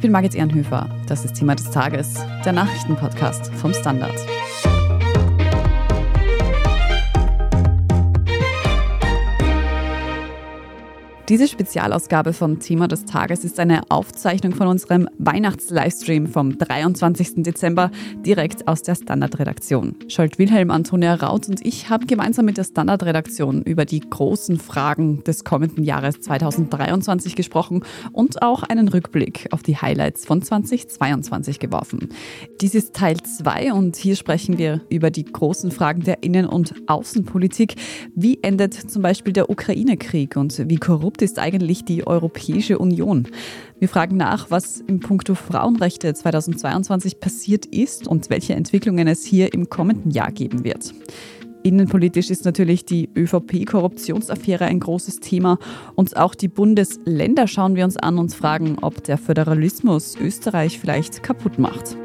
Ich bin Margit Ehrenhöfer. Das ist Thema des Tages, der Nachrichtenpodcast vom Standard. Diese Spezialausgabe vom Thema des Tages ist eine Aufzeichnung von unserem Weihnachts-Livestream vom 23. Dezember direkt aus der Standardredaktion. Scholt Wilhelm, Antonia Raut und ich haben gemeinsam mit der Standardredaktion über die großen Fragen des kommenden Jahres 2023 gesprochen und auch einen Rückblick auf die Highlights von 2022 geworfen. Dies ist Teil 2 und hier sprechen wir über die großen Fragen der Innen- und Außenpolitik. Wie endet zum Beispiel der Ukraine-Krieg und wie korrupt ist eigentlich die Europäische Union? Wir fragen nach, was im Punkto Frauenrechte 2022 passiert ist und welche Entwicklungen es hier im kommenden Jahr geben wird. Innenpolitisch ist natürlich die ÖVP-Korruptionsaffäre ein großes Thema und auch die Bundesländer schauen wir uns an und fragen, ob der Föderalismus Österreich vielleicht kaputt macht.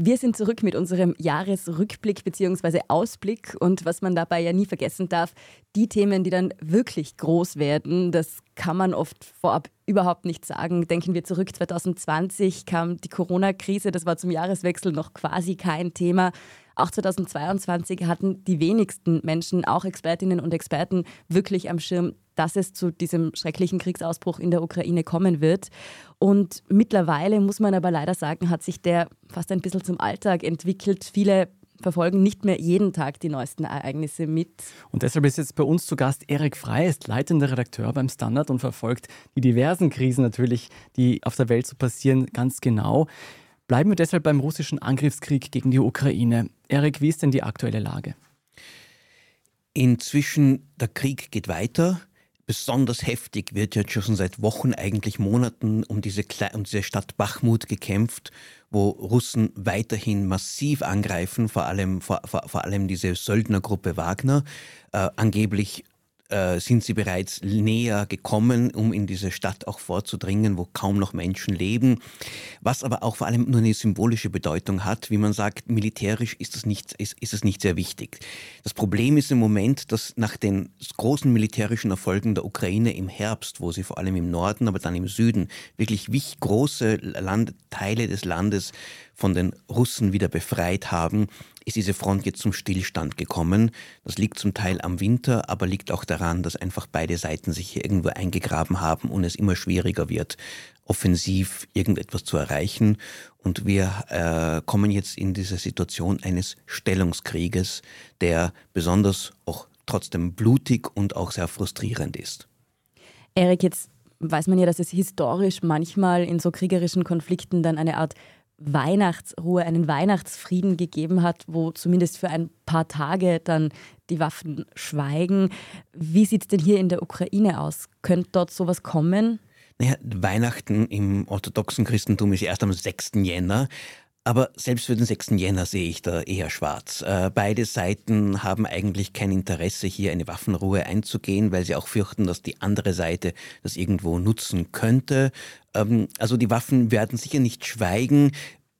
Wir sind zurück mit unserem Jahresrückblick bzw. Ausblick und was man dabei ja nie vergessen darf, die Themen, die dann wirklich groß werden, das kann man oft vorab überhaupt nicht sagen. Denken wir zurück, 2020 kam die Corona-Krise, das war zum Jahreswechsel noch quasi kein Thema. Auch 2022 hatten die wenigsten Menschen, auch Expertinnen und Experten, wirklich am Schirm, dass es zu diesem schrecklichen Kriegsausbruch in der Ukraine kommen wird. Und mittlerweile muss man aber leider sagen, hat sich der fast ein bisschen zum Alltag entwickelt. Viele verfolgen nicht mehr jeden Tag die neuesten Ereignisse mit. Und deshalb ist jetzt bei uns zu Gast Erik Frey, ist leitender Redakteur beim Standard und verfolgt die diversen Krisen natürlich, die auf der Welt so passieren, ganz genau. Bleiben wir deshalb beim russischen Angriffskrieg gegen die Ukraine. Erik, wie ist denn die aktuelle Lage? Inzwischen, der Krieg geht weiter. Besonders heftig wird jetzt schon seit Wochen, eigentlich Monaten um diese, um diese Stadt Bachmut gekämpft, wo Russen weiterhin massiv angreifen, vor allem, vor, vor, vor allem diese Söldnergruppe Wagner. Äh, angeblich äh, sind sie bereits näher gekommen, um in diese Stadt auch vorzudringen, wo kaum noch Menschen leben. Was aber auch vor allem nur eine symbolische Bedeutung hat, wie man sagt, militärisch ist es nicht, ist, ist es nicht sehr wichtig. Das Problem ist im Moment, dass nach den großen militärischen Erfolgen der Ukraine im Herbst, wo sie vor allem im Norden, aber dann im Süden wirklich große Land, Teile des Landes von den Russen wieder befreit haben, ist diese Front jetzt zum Stillstand gekommen. Das liegt zum Teil am Winter, aber liegt auch daran, dass einfach beide Seiten sich hier irgendwo eingegraben haben und es immer schwieriger wird, offensiv irgendetwas zu erreichen. Und wir äh, kommen jetzt in diese Situation eines Stellungskrieges, der besonders auch trotzdem blutig und auch sehr frustrierend ist. Erik, jetzt weiß man ja, dass es historisch manchmal in so kriegerischen Konflikten dann eine Art Weihnachtsruhe, einen Weihnachtsfrieden gegeben hat, wo zumindest für ein paar Tage dann die Waffen schweigen. Wie sieht es denn hier in der Ukraine aus? Könnte dort sowas kommen? Naja, Weihnachten im orthodoxen Christentum ist erst am 6. Jänner. Aber selbst für den 6. Jänner sehe ich da eher schwarz. Äh, beide Seiten haben eigentlich kein Interesse, hier eine Waffenruhe einzugehen, weil sie auch fürchten, dass die andere Seite das irgendwo nutzen könnte. Ähm, also die Waffen werden sicher nicht schweigen.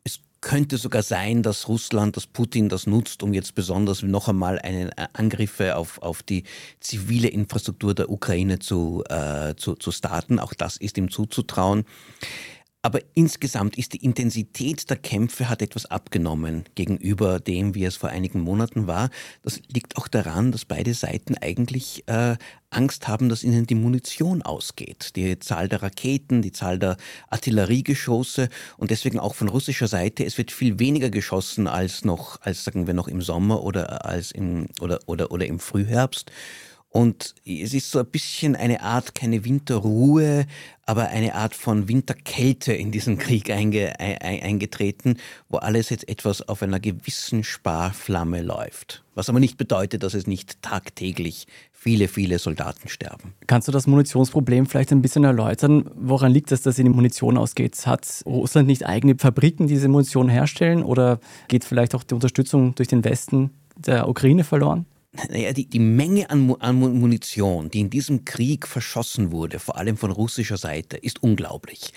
Es könnte sogar sein, dass Russland, dass Putin das nutzt, um jetzt besonders noch einmal einen äh, Angriffe auf, auf die zivile Infrastruktur der Ukraine zu, äh, zu, zu starten. Auch das ist ihm zuzutrauen. Aber insgesamt ist die Intensität der Kämpfe hat etwas abgenommen gegenüber dem, wie es vor einigen Monaten war. Das liegt auch daran, dass beide Seiten eigentlich äh, Angst haben, dass ihnen die Munition ausgeht. Die Zahl der Raketen, die Zahl der Artilleriegeschosse und deswegen auch von russischer Seite, es wird viel weniger geschossen als noch, als sagen wir noch im Sommer oder als im, oder, oder, oder im Frühherbst. Und es ist so ein bisschen eine Art, keine Winterruhe, aber eine Art von Winterkälte in diesen Krieg einge, ein, eingetreten, wo alles jetzt etwas auf einer gewissen Sparflamme läuft. Was aber nicht bedeutet, dass es nicht tagtäglich viele, viele Soldaten sterben. Kannst du das Munitionsproblem vielleicht ein bisschen erläutern? Woran liegt es, dass in die Munition ausgeht? Hat Russland nicht eigene Fabriken, die diese Munition herstellen? Oder geht vielleicht auch die Unterstützung durch den Westen der Ukraine verloren? Naja, die, die Menge an, an Munition, die in diesem Krieg verschossen wurde, vor allem von russischer Seite, ist unglaublich.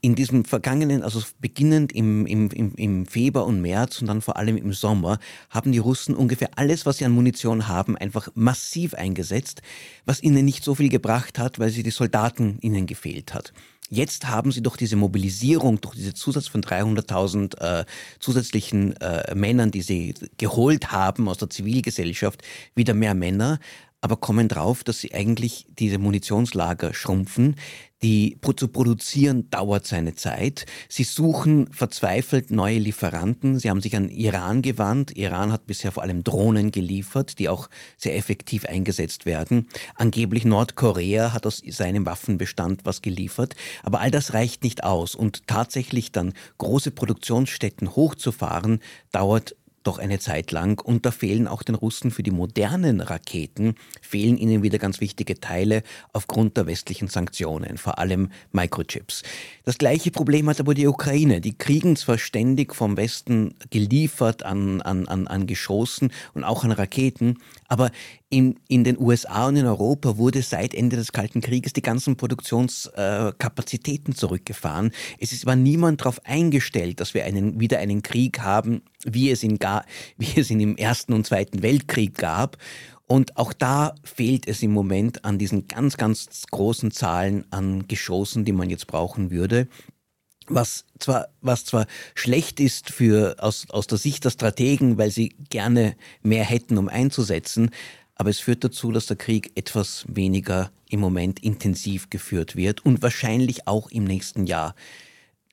In diesem vergangenen, also beginnend im, im, im Februar und März und dann vor allem im Sommer, haben die Russen ungefähr alles, was sie an Munition haben, einfach massiv eingesetzt, was ihnen nicht so viel gebracht hat, weil sie die Soldaten ihnen gefehlt hat. Jetzt haben sie durch diese Mobilisierung, durch diese Zusatz von 300.000 äh, zusätzlichen äh, Männern, die sie geholt haben aus der Zivilgesellschaft, wieder mehr Männer aber kommen drauf, dass sie eigentlich diese Munitionslager schrumpfen. Die zu produzieren dauert seine Zeit. Sie suchen verzweifelt neue Lieferanten. Sie haben sich an Iran gewandt. Iran hat bisher vor allem Drohnen geliefert, die auch sehr effektiv eingesetzt werden. Angeblich Nordkorea hat aus seinem Waffenbestand was geliefert. Aber all das reicht nicht aus. Und tatsächlich dann große Produktionsstätten hochzufahren, dauert doch eine Zeit lang. Und da fehlen auch den Russen für die modernen Raketen, fehlen ihnen wieder ganz wichtige Teile aufgrund der westlichen Sanktionen, vor allem Microchips. Das gleiche Problem hat aber die Ukraine. Die kriegen zwar ständig vom Westen geliefert an, an, an, an Geschossen und auch an Raketen, aber in, in den USA und in Europa wurde seit Ende des Kalten Krieges die ganzen Produktionskapazitäten äh, zurückgefahren. Es ist, war niemand darauf eingestellt, dass wir einen, wieder einen Krieg haben, wie es, ihn ga, wie es ihn im Ersten und Zweiten Weltkrieg gab. Und auch da fehlt es im Moment an diesen ganz, ganz großen Zahlen an Geschossen, die man jetzt brauchen würde. Was zwar, was zwar schlecht ist für, aus, aus der Sicht der Strategen, weil sie gerne mehr hätten, um einzusetzen, aber es führt dazu, dass der Krieg etwas weniger im Moment intensiv geführt wird und wahrscheinlich auch im nächsten Jahr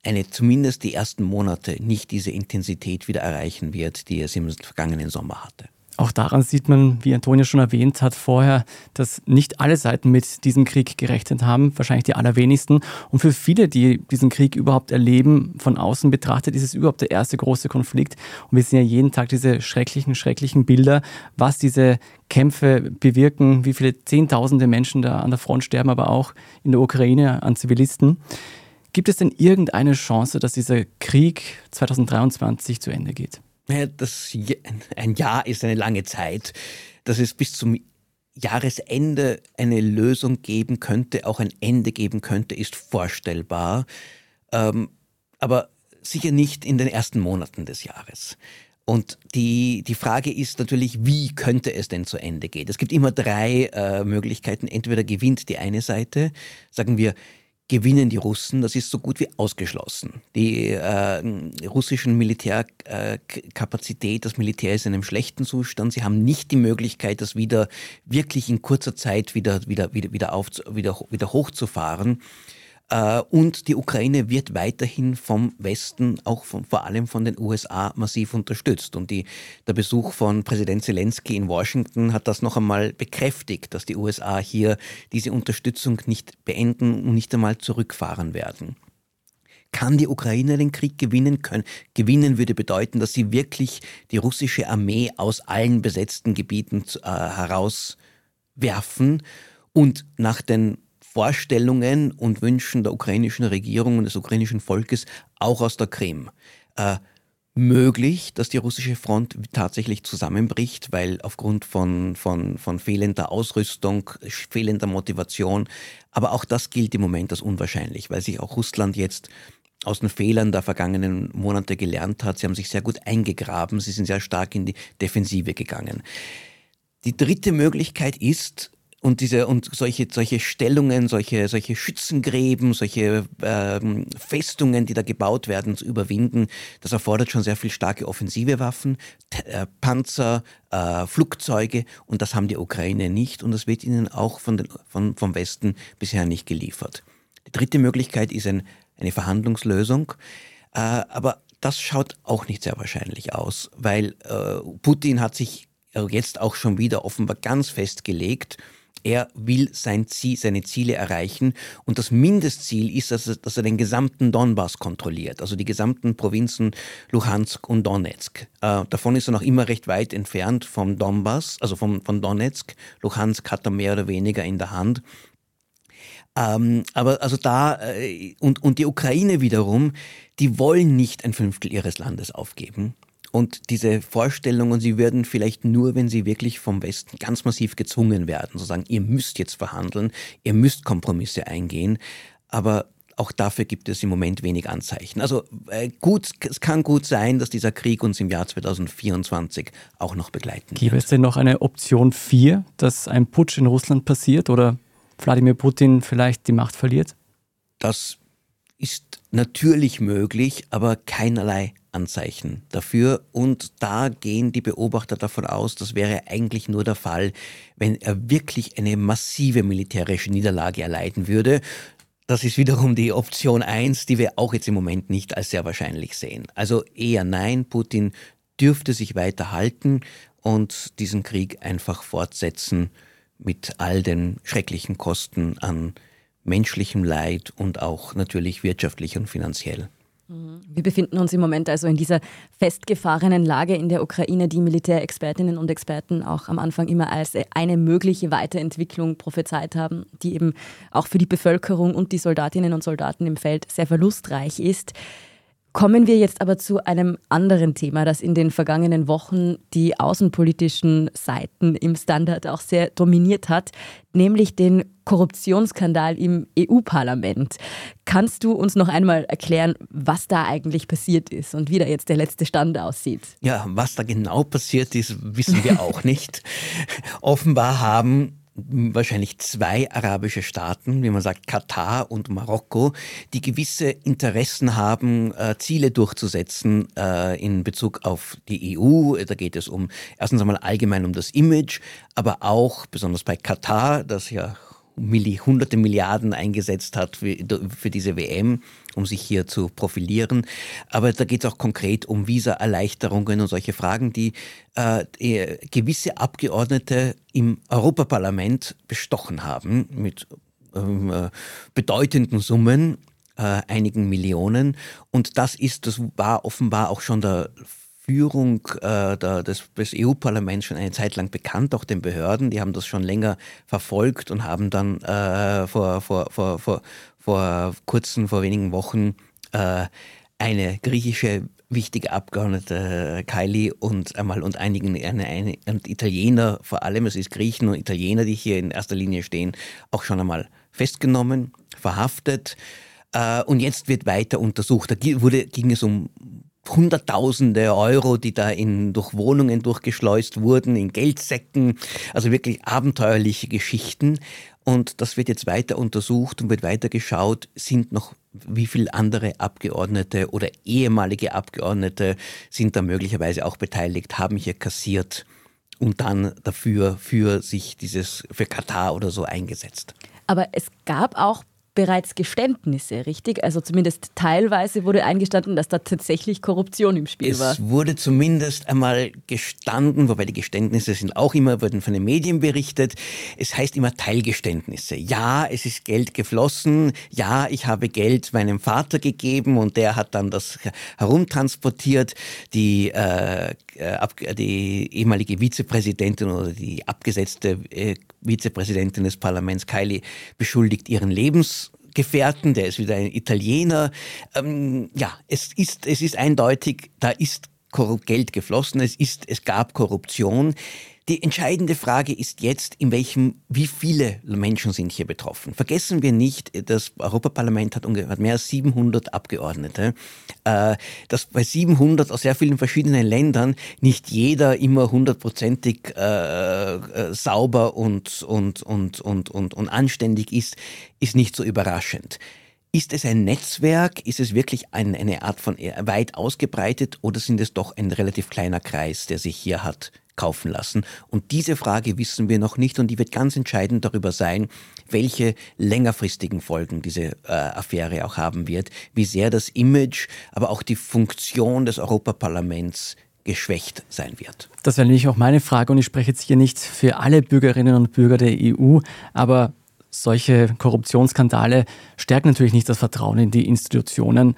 eine zumindest die ersten Monate nicht diese Intensität wieder erreichen wird, die es im vergangenen Sommer hatte. Auch daran sieht man, wie Antonia schon erwähnt hat vorher, dass nicht alle Seiten mit diesem Krieg gerechnet haben, wahrscheinlich die allerwenigsten. Und für viele, die diesen Krieg überhaupt erleben, von außen betrachtet, ist es überhaupt der erste große Konflikt. Und wir sehen ja jeden Tag diese schrecklichen, schrecklichen Bilder, was diese Kämpfe bewirken, wie viele Zehntausende Menschen da an der Front sterben, aber auch in der Ukraine an Zivilisten. Gibt es denn irgendeine Chance, dass dieser Krieg 2023 zu Ende geht? Das, ein Jahr ist eine lange Zeit. Dass es bis zum Jahresende eine Lösung geben könnte, auch ein Ende geben könnte, ist vorstellbar. Ähm, aber sicher nicht in den ersten Monaten des Jahres. Und die, die Frage ist natürlich, wie könnte es denn zu Ende gehen? Es gibt immer drei äh, Möglichkeiten. Entweder gewinnt die eine Seite, sagen wir, gewinnen die Russen, das ist so gut wie ausgeschlossen. Die äh, russischen Militärkapazität, äh, das Militär ist in einem schlechten Zustand. Sie haben nicht die Möglichkeit, das wieder wirklich in kurzer Zeit wieder, wieder, wieder, wieder, auf, wieder, wieder hochzufahren. Äh, und die Ukraine wird weiterhin vom Westen, auch von, vor allem von den USA, massiv unterstützt. Und die, der Besuch von Präsident Zelensky in Washington hat das noch einmal bekräftigt, dass die USA hier diese Unterstützung nicht beenden und nicht einmal zurückfahren werden. Kann die Ukraine den Krieg gewinnen können? Gewinnen würde bedeuten, dass sie wirklich die russische Armee aus allen besetzten Gebieten äh, herauswerfen und nach den Vorstellungen und Wünschen der ukrainischen Regierung und des ukrainischen Volkes auch aus der Krim. Äh, möglich, dass die russische Front tatsächlich zusammenbricht, weil aufgrund von, von, von fehlender Ausrüstung, fehlender Motivation, aber auch das gilt im Moment als unwahrscheinlich, weil sich auch Russland jetzt aus den Fehlern der vergangenen Monate gelernt hat. Sie haben sich sehr gut eingegraben, sie sind sehr stark in die Defensive gegangen. Die dritte Möglichkeit ist, und diese und solche solche Stellungen, solche solche Schützengräben, solche ähm, Festungen, die da gebaut werden, zu überwinden, das erfordert schon sehr viel starke offensive Waffen, äh, Panzer, äh, Flugzeuge und das haben die Ukraine nicht und das wird ihnen auch von den, von, vom Westen bisher nicht geliefert. Die dritte Möglichkeit ist ein, eine Verhandlungslösung, äh, aber das schaut auch nicht sehr wahrscheinlich aus, weil äh, Putin hat sich jetzt auch schon wieder offenbar ganz festgelegt, er will sein Ziel, seine Ziele erreichen und das Mindestziel ist, dass er, dass er den gesamten Donbass kontrolliert, also die gesamten Provinzen Luhansk und Donetsk. Äh, davon ist er noch immer recht weit entfernt vom Donbass, also vom, von Donetsk. Luhansk hat er mehr oder weniger in der Hand. Ähm, aber also da äh, und, und die Ukraine wiederum, die wollen nicht ein Fünftel ihres Landes aufgeben. Und diese Vorstellungen, sie würden vielleicht nur, wenn sie wirklich vom Westen ganz massiv gezwungen werden, zu sagen, ihr müsst jetzt verhandeln, ihr müsst Kompromisse eingehen. Aber auch dafür gibt es im Moment wenig Anzeichen. Also äh, gut, es kann gut sein, dass dieser Krieg uns im Jahr 2024 auch noch begleiten Gäbe es denn noch eine Option 4, dass ein Putsch in Russland passiert oder Wladimir Putin vielleicht die Macht verliert? Das ist natürlich möglich, aber keinerlei Anzeichen dafür. Und da gehen die Beobachter davon aus, das wäre eigentlich nur der Fall, wenn er wirklich eine massive militärische Niederlage erleiden würde. Das ist wiederum die Option 1, die wir auch jetzt im Moment nicht als sehr wahrscheinlich sehen. Also eher nein, Putin dürfte sich weiter halten und diesen Krieg einfach fortsetzen mit all den schrecklichen Kosten an menschlichem Leid und auch natürlich wirtschaftlich und finanziell. Mhm. Wir befinden uns im Moment also in dieser festgefahrenen Lage in der Ukraine, die Militärexpertinnen und Experten auch am Anfang immer als eine mögliche Weiterentwicklung prophezeit haben, die eben auch für die Bevölkerung und die Soldatinnen und Soldaten im Feld sehr verlustreich ist. Kommen wir jetzt aber zu einem anderen Thema, das in den vergangenen Wochen die außenpolitischen Seiten im Standard auch sehr dominiert hat, nämlich den Korruptionsskandal im EU-Parlament. Kannst du uns noch einmal erklären, was da eigentlich passiert ist und wie da jetzt der letzte Stand aussieht? Ja, was da genau passiert ist, wissen wir auch nicht. Offenbar haben wahrscheinlich zwei arabische Staaten, wie man sagt, Katar und Marokko, die gewisse Interessen haben, äh, Ziele durchzusetzen äh, in Bezug auf die EU. Da geht es um erstens einmal allgemein um das Image, aber auch besonders bei Katar, das ja Milli, hunderte Milliarden eingesetzt hat für, für, diese WM, um sich hier zu profilieren. Aber da geht es auch konkret um Visa-Erleichterungen und solche Fragen, die äh, gewisse Abgeordnete im Europaparlament bestochen haben mit ähm, äh, bedeutenden Summen, äh, einigen Millionen. Und das ist, das war offenbar auch schon der Führung äh, der, des, des EU-Parlaments schon eine Zeit lang bekannt, auch den Behörden. Die haben das schon länger verfolgt und haben dann äh, vor, vor, vor, vor, vor kurzen, vor wenigen Wochen äh, eine griechische wichtige Abgeordnete äh, Kylie und einmal und einigen eine, eine, und Italiener vor allem, es ist Griechen und Italiener, die hier in erster Linie stehen, auch schon einmal festgenommen, verhaftet. Äh, und jetzt wird weiter untersucht. Da wurde, ging es um Hunderttausende Euro, die da in, durch Wohnungen durchgeschleust wurden, in Geldsäcken, also wirklich abenteuerliche Geschichten. Und das wird jetzt weiter untersucht und wird weiter geschaut, sind noch wie viele andere Abgeordnete oder ehemalige Abgeordnete sind da möglicherweise auch beteiligt, haben hier kassiert und dann dafür für sich dieses, für Katar oder so eingesetzt. Aber es gab auch bereits Geständnisse, richtig? Also zumindest teilweise wurde eingestanden, dass da tatsächlich Korruption im Spiel es war. Es wurde zumindest einmal gestanden, wobei die Geständnisse sind auch immer, wurden von den Medien berichtet. Es heißt immer Teilgeständnisse. Ja, es ist Geld geflossen. Ja, ich habe Geld meinem Vater gegeben und der hat dann das herumtransportiert. Die, äh, die ehemalige Vizepräsidentin oder die abgesetzte äh, Vizepräsidentin des Parlaments, Kylie, beschuldigt ihren Lebensgefährten, der ist wieder ein Italiener. Ähm, ja, es ist, es ist eindeutig, da ist Geld geflossen, es, ist, es gab Korruption. Die entscheidende Frage ist jetzt, in welchem, wie viele Menschen sind hier betroffen? Vergessen wir nicht, das Europaparlament hat, ungefähr, mehr als 700 Abgeordnete. Äh, dass bei 700 aus sehr vielen verschiedenen Ländern nicht jeder immer hundertprozentig äh, äh, sauber und, und, und, und, und, und anständig ist, ist nicht so überraschend. Ist es ein Netzwerk? Ist es wirklich ein, eine Art von weit ausgebreitet oder sind es doch ein relativ kleiner Kreis, der sich hier hat kaufen lassen? Und diese Frage wissen wir noch nicht und die wird ganz entscheidend darüber sein, welche längerfristigen Folgen diese äh, Affäre auch haben wird, wie sehr das Image, aber auch die Funktion des Europaparlaments geschwächt sein wird. Das wäre nämlich auch meine Frage und ich spreche jetzt hier nicht für alle Bürgerinnen und Bürger der EU, aber solche Korruptionsskandale stärken natürlich nicht das Vertrauen in die Institutionen.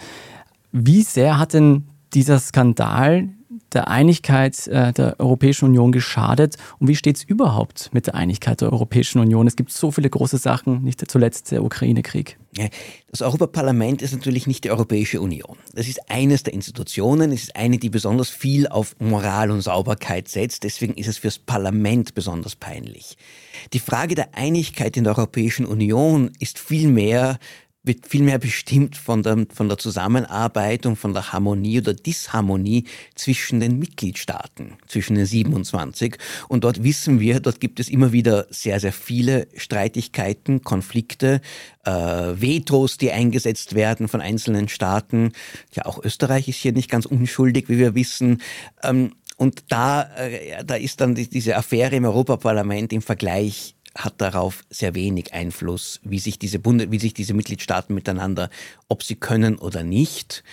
Wie sehr hat denn dieser Skandal der Einigkeit äh, der Europäischen Union geschadet? Und wie steht es überhaupt mit der Einigkeit der Europäischen Union? Es gibt so viele große Sachen, nicht zuletzt der Ukraine-Krieg. Das Europaparlament ist natürlich nicht die Europäische Union. Das ist eines der Institutionen, es ist eine, die besonders viel auf Moral und Sauberkeit setzt. Deswegen ist es fürs Parlament besonders peinlich. Die Frage der Einigkeit in der Europäischen Union ist vielmehr wird vielmehr bestimmt von der, von der Zusammenarbeit und von der Harmonie oder Disharmonie zwischen den Mitgliedstaaten, zwischen den 27. Und dort wissen wir, dort gibt es immer wieder sehr, sehr viele Streitigkeiten, Konflikte, äh, Vetos, die eingesetzt werden von einzelnen Staaten. Ja, auch Österreich ist hier nicht ganz unschuldig, wie wir wissen. Ähm, und da, äh, da ist dann die, diese Affäre im Europaparlament im Vergleich hat darauf sehr wenig Einfluss, wie sich diese Bunde, wie sich diese Mitgliedstaaten miteinander, ob sie können oder nicht.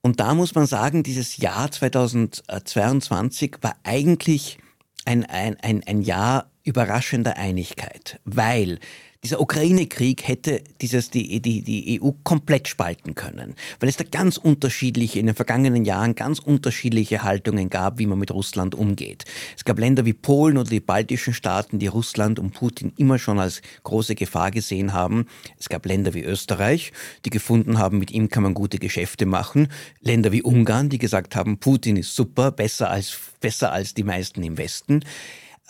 Und da muss man sagen, dieses Jahr 2022 war eigentlich ein, ein, ein, ein Jahr überraschender Einigkeit, weil dieser Ukraine-Krieg hätte dieses, die, die, die EU komplett spalten können, weil es da ganz unterschiedliche, in den vergangenen Jahren ganz unterschiedliche Haltungen gab, wie man mit Russland umgeht. Es gab Länder wie Polen oder die baltischen Staaten, die Russland und Putin immer schon als große Gefahr gesehen haben. Es gab Länder wie Österreich, die gefunden haben, mit ihm kann man gute Geschäfte machen. Länder wie Ungarn, die gesagt haben, Putin ist super, besser als, besser als die meisten im Westen.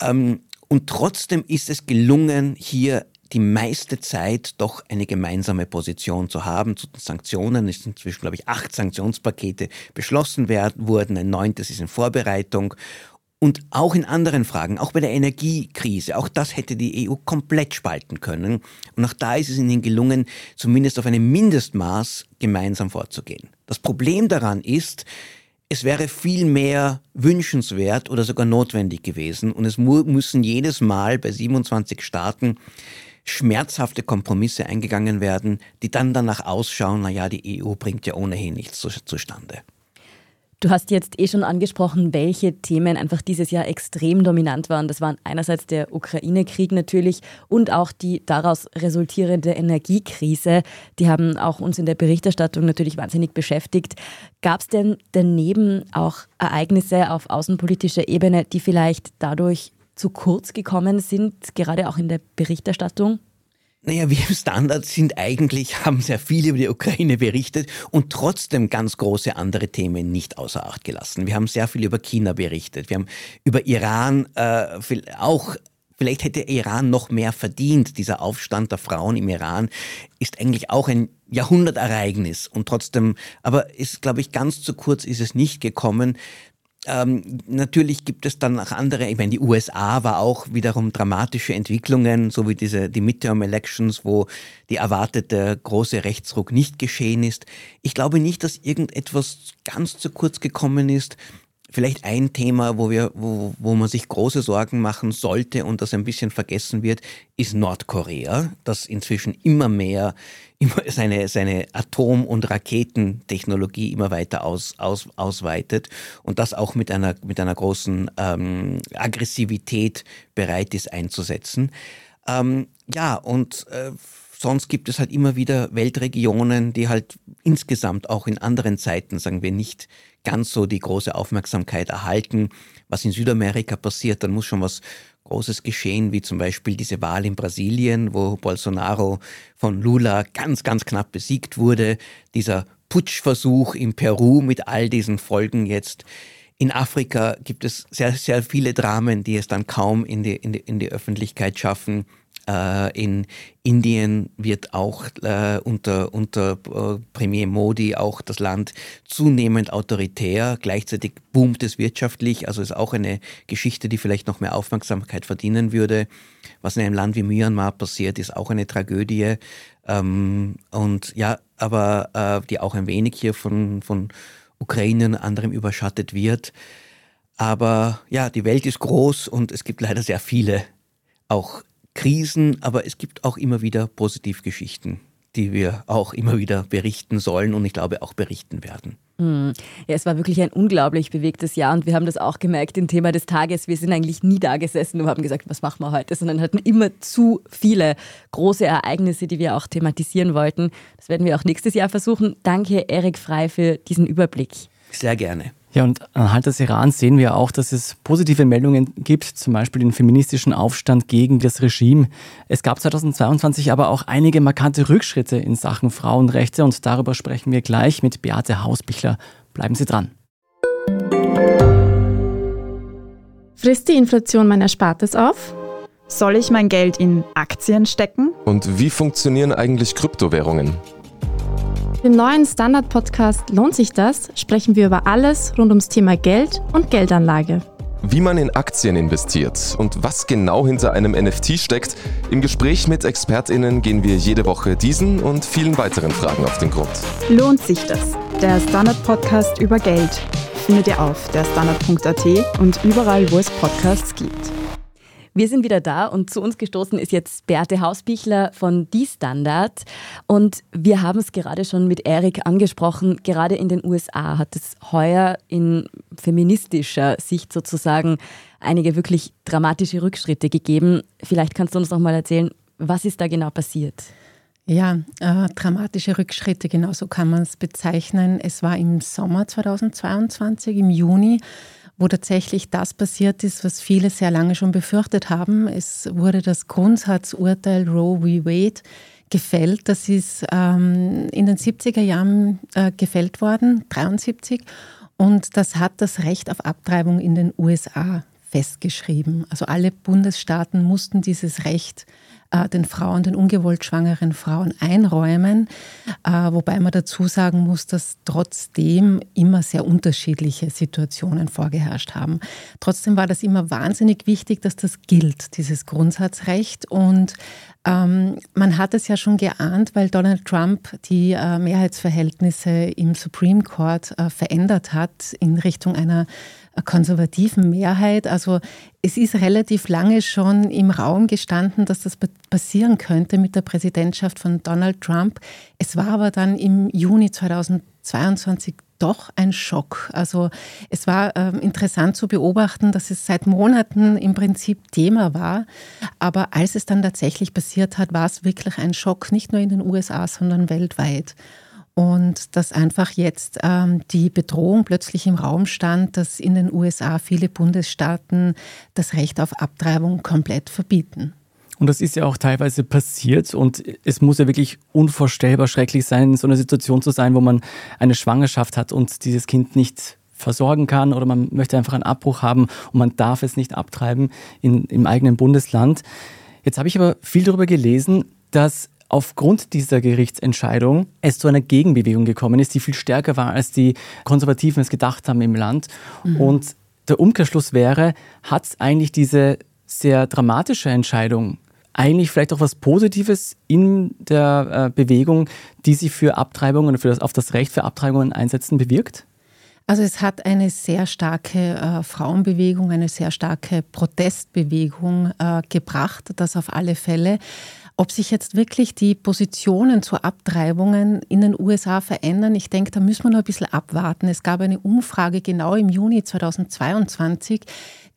Ähm, und trotzdem ist es gelungen, hier die meiste Zeit doch eine gemeinsame Position zu haben. Zu den Sanktionen ist inzwischen, glaube ich, acht Sanktionspakete beschlossen werden, wurden. Ein neuntes ist in Vorbereitung. Und auch in anderen Fragen, auch bei der Energiekrise, auch das hätte die EU komplett spalten können. Und auch da ist es ihnen gelungen, zumindest auf einem Mindestmaß gemeinsam vorzugehen. Das Problem daran ist, es wäre viel mehr wünschenswert oder sogar notwendig gewesen. Und es müssen jedes Mal bei 27 Staaten schmerzhafte Kompromisse eingegangen werden, die dann danach ausschauen, naja, die EU bringt ja ohnehin nichts zu, zustande. Du hast jetzt eh schon angesprochen, welche Themen einfach dieses Jahr extrem dominant waren. Das waren einerseits der Ukraine-Krieg natürlich und auch die daraus resultierende Energiekrise. Die haben auch uns in der Berichterstattung natürlich wahnsinnig beschäftigt. Gab es denn daneben auch Ereignisse auf außenpolitischer Ebene, die vielleicht dadurch zu kurz gekommen sind, gerade auch in der Berichterstattung? Naja, wir im Standard sind eigentlich, haben sehr viel über die Ukraine berichtet und trotzdem ganz große andere Themen nicht außer Acht gelassen. Wir haben sehr viel über China berichtet. Wir haben über Iran äh, auch Vielleicht hätte Iran noch mehr verdient. Dieser Aufstand der Frauen im Iran ist eigentlich auch ein Jahrhundertereignis und trotzdem, aber ist, glaube ich, ganz zu kurz ist es nicht gekommen. Ähm, natürlich gibt es dann auch andere, ich meine, die USA war auch wiederum dramatische Entwicklungen, so wie diese, die Midterm Elections, wo die erwartete große Rechtsruck nicht geschehen ist. Ich glaube nicht, dass irgendetwas ganz zu kurz gekommen ist. Vielleicht ein Thema, wo, wir, wo, wo man sich große Sorgen machen sollte und das ein bisschen vergessen wird, ist Nordkorea, das inzwischen immer mehr immer seine, seine Atom- und Raketentechnologie immer weiter aus, aus, ausweitet und das auch mit einer, mit einer großen ähm, Aggressivität bereit ist einzusetzen. Ähm, ja, und äh, sonst gibt es halt immer wieder Weltregionen, die halt insgesamt auch in anderen Zeiten, sagen wir, nicht ganz so die große Aufmerksamkeit erhalten. Was in Südamerika passiert, dann muss schon was Großes geschehen, wie zum Beispiel diese Wahl in Brasilien, wo Bolsonaro von Lula ganz, ganz knapp besiegt wurde. Dieser Putschversuch in Peru mit all diesen Folgen jetzt. In Afrika gibt es sehr, sehr viele Dramen, die es dann kaum in die, in die, in die Öffentlichkeit schaffen. Äh, in Indien wird auch äh, unter, unter äh, Premier Modi auch das Land zunehmend autoritär. Gleichzeitig boomt es wirtschaftlich. Also ist auch eine Geschichte, die vielleicht noch mehr Aufmerksamkeit verdienen würde. Was in einem Land wie Myanmar passiert, ist auch eine Tragödie. Ähm, und ja, aber die auch ein wenig hier von, von Ukraine und anderem überschattet wird. Aber ja, die Welt ist groß und es gibt leider sehr viele auch Krisen, aber es gibt auch immer wieder Positivgeschichten, die wir auch immer wieder berichten sollen und ich glaube auch berichten werden. Hm. Ja, es war wirklich ein unglaublich bewegtes Jahr und wir haben das auch gemerkt im Thema des Tages. Wir sind eigentlich nie da gesessen und haben gesagt, was machen wir heute, sondern hatten immer zu viele große Ereignisse, die wir auch thematisieren wollten. Das werden wir auch nächstes Jahr versuchen. Danke, Erik Frei, für diesen Überblick. Sehr gerne. Ja, und anhand des Irans sehen wir auch, dass es positive Meldungen gibt, zum Beispiel den feministischen Aufstand gegen das Regime. Es gab 2022 aber auch einige markante Rückschritte in Sachen Frauenrechte und darüber sprechen wir gleich mit Beate Hausbichler. Bleiben Sie dran. Frisst die Inflation mein Erspartes auf? Soll ich mein Geld in Aktien stecken? Und wie funktionieren eigentlich Kryptowährungen? Im neuen Standard-Podcast Lohnt sich das? sprechen wir über alles rund ums Thema Geld und Geldanlage. Wie man in Aktien investiert und was genau hinter einem NFT steckt. Im Gespräch mit ExpertInnen gehen wir jede Woche diesen und vielen weiteren Fragen auf den Grund. Lohnt sich das? Der Standard-Podcast über Geld findet ihr auf der Standard.at und überall, wo es Podcasts gibt. Wir sind wieder da und zu uns gestoßen ist jetzt Beate Hausbichler von Die Standard. Und wir haben es gerade schon mit Erik angesprochen. Gerade in den USA hat es heuer in feministischer Sicht sozusagen einige wirklich dramatische Rückschritte gegeben. Vielleicht kannst du uns noch mal erzählen, was ist da genau passiert? Ja, äh, dramatische Rückschritte, genau so kann man es bezeichnen. Es war im Sommer 2022, im Juni, wo tatsächlich das passiert ist, was viele sehr lange schon befürchtet haben. Es wurde das Grundsatzurteil Roe v. Wade gefällt. Das ist ähm, in den 70er Jahren äh, gefällt worden, 73. Und das hat das Recht auf Abtreibung in den USA festgeschrieben. Also alle Bundesstaaten mussten dieses Recht äh, den Frauen, den ungewollt schwangeren Frauen einräumen, äh, wobei man dazu sagen muss, dass trotzdem immer sehr unterschiedliche Situationen vorgeherrscht haben. Trotzdem war das immer wahnsinnig wichtig, dass das gilt, dieses Grundsatzrecht. Und ähm, man hat es ja schon geahnt, weil Donald Trump die äh, Mehrheitsverhältnisse im Supreme Court äh, verändert hat in Richtung einer konservativen Mehrheit. Also es ist relativ lange schon im Raum gestanden, dass das passieren könnte mit der Präsidentschaft von Donald Trump. Es war aber dann im Juni 2022 doch ein Schock. Also es war äh, interessant zu beobachten, dass es seit Monaten im Prinzip Thema war. Aber als es dann tatsächlich passiert hat, war es wirklich ein Schock, nicht nur in den USA, sondern weltweit. Und dass einfach jetzt ähm, die Bedrohung plötzlich im Raum stand, dass in den USA viele Bundesstaaten das Recht auf Abtreibung komplett verbieten. Und das ist ja auch teilweise passiert und es muss ja wirklich unvorstellbar schrecklich sein, in so einer Situation zu sein, wo man eine Schwangerschaft hat und dieses Kind nicht versorgen kann oder man möchte einfach einen Abbruch haben und man darf es nicht abtreiben in, im eigenen Bundesland. Jetzt habe ich aber viel darüber gelesen, dass aufgrund dieser Gerichtsentscheidung es zu einer Gegenbewegung gekommen ist, die viel stärker war, als die Konservativen es gedacht haben im Land. Mhm. Und der Umkehrschluss wäre, hat eigentlich diese sehr dramatische Entscheidung eigentlich vielleicht auch was Positives in der äh, Bewegung, die sich für Abtreibungen, für das, auf das Recht für Abtreibungen einsetzen, bewirkt? Also es hat eine sehr starke äh, Frauenbewegung, eine sehr starke Protestbewegung äh, gebracht, das auf alle Fälle. Ob sich jetzt wirklich die Positionen zu Abtreibungen in den USA verändern, ich denke, da müssen wir noch ein bisschen abwarten. Es gab eine Umfrage genau im Juni 2022,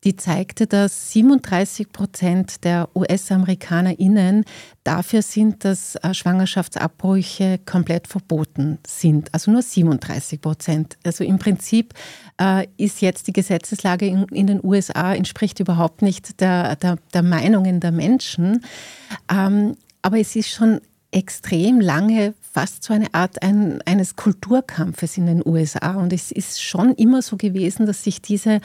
die zeigte, dass 37 Prozent der US-AmerikanerInnen dafür sind, dass äh, Schwangerschaftsabbrüche komplett verboten sind. Also nur 37 Prozent. Also im Prinzip äh, ist jetzt die Gesetzeslage in, den USA, entspricht überhaupt nicht der, der, der Meinungen der Menschen. Ähm, aber es ist schon extrem lange fast so eine Art ein, eines Kulturkampfes in den USA. Und es ist schon immer so gewesen, dass sich diese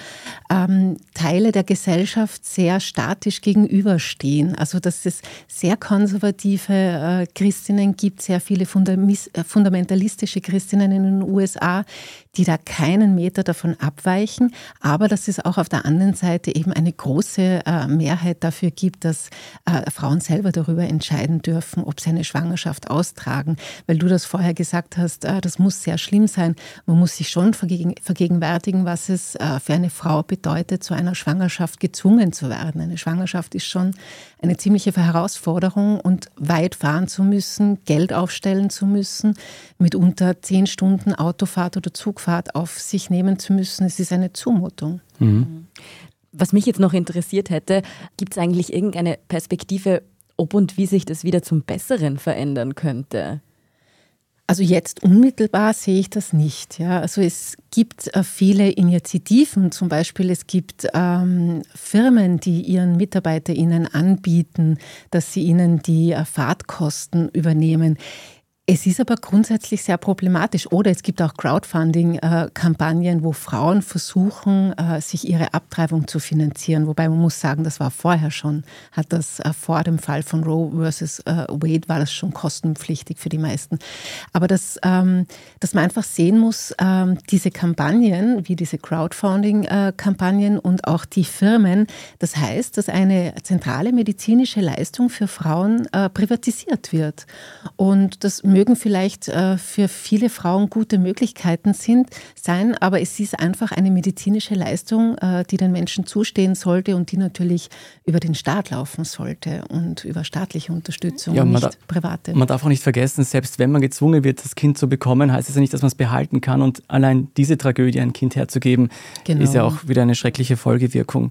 ähm, Teile der Gesellschaft sehr statisch gegenüberstehen. Also dass es sehr konservative äh, Christinnen gibt, sehr viele äh, fundamentalistische Christinnen in den USA, die da keinen Meter davon abweichen, aber dass es auch auf der anderen Seite eben eine große äh, Mehrheit dafür gibt, dass äh, Frauen selber darüber entscheiden dürfen, ob sie eine Schwangerschaft austragen. Weil du das vorher gesagt hast, äh, das muss sehr schlimm sein. Man muss sich schon vergegen, vergegenwärtigen, was es für eine Frau bedeutet, zu einer Schwangerschaft gezwungen zu werden. Eine Schwangerschaft ist schon eine ziemliche Herausforderung und weit fahren zu müssen, Geld aufstellen zu müssen, mitunter zehn Stunden Autofahrt oder Zugfahrt auf sich nehmen zu müssen. Es ist eine Zumutung. Mhm. Was mich jetzt noch interessiert hätte, gibt es eigentlich irgendeine Perspektive, ob und wie sich das wieder zum Besseren verändern könnte? Also jetzt unmittelbar sehe ich das nicht. Ja. Also es gibt äh, viele Initiativen, zum Beispiel es gibt ähm, Firmen, die ihren MitarbeiterInnen anbieten, dass sie ihnen die äh, Fahrtkosten übernehmen. Es ist aber grundsätzlich sehr problematisch. Oder es gibt auch Crowdfunding-Kampagnen, wo Frauen versuchen, äh, sich ihre Abtreibung zu finanzieren. Wobei man muss sagen, das war vorher schon, hat das äh, vor dem Fall von Roe versus äh, Wade war das schon kostenpflichtig für die meisten. Aber das, ähm, dass man einfach sehen muss, ähm, diese Kampagnen, wie diese Crowdfunding-Kampagnen und auch die Firmen, das heißt, dass eine zentrale medizinische Leistung für Frauen privatisiert wird. Und das mögen vielleicht äh, für viele Frauen gute Möglichkeiten sind, sein, aber es ist einfach eine medizinische Leistung, äh, die den Menschen zustehen sollte und die natürlich über den Staat laufen sollte und über staatliche Unterstützung, ja, nicht da, private. Man darf auch nicht vergessen, selbst wenn man gezwungen wird, das Kind zu bekommen, heißt es ja nicht, dass man es behalten kann. Und allein diese Tragödie, ein Kind herzugeben, genau. ist ja auch wieder eine schreckliche Folgewirkung.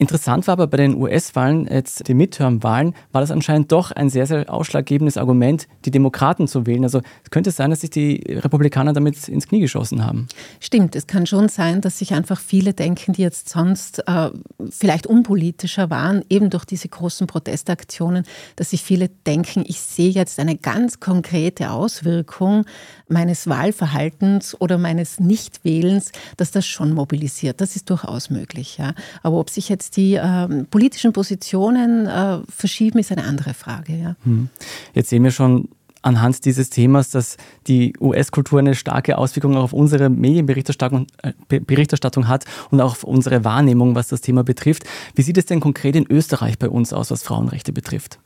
Interessant war aber bei den US-Wahlen, jetzt die Midterm-Wahlen, war das anscheinend doch ein sehr, sehr ausschlaggebendes Argument, die Demokraten zu wählen. Also es könnte sein, dass sich die Republikaner damit ins Knie geschossen haben. Stimmt, es kann schon sein, dass sich einfach viele denken, die jetzt sonst äh, vielleicht unpolitischer waren, eben durch diese großen Protestaktionen, dass sich viele denken, ich sehe jetzt eine ganz konkrete Auswirkung meines Wahlverhaltens oder meines Nichtwählens, dass das schon mobilisiert. Das ist durchaus möglich. Ja. Aber ob sich jetzt die äh, politischen Positionen äh, verschieben, ist eine andere Frage. Ja. Hm. Jetzt sehen wir schon anhand dieses Themas, dass die US-Kultur eine starke Auswirkung auf unsere Medienberichterstattung äh, hat und auch auf unsere Wahrnehmung, was das Thema betrifft. Wie sieht es denn konkret in Österreich bei uns aus, was Frauenrechte betrifft?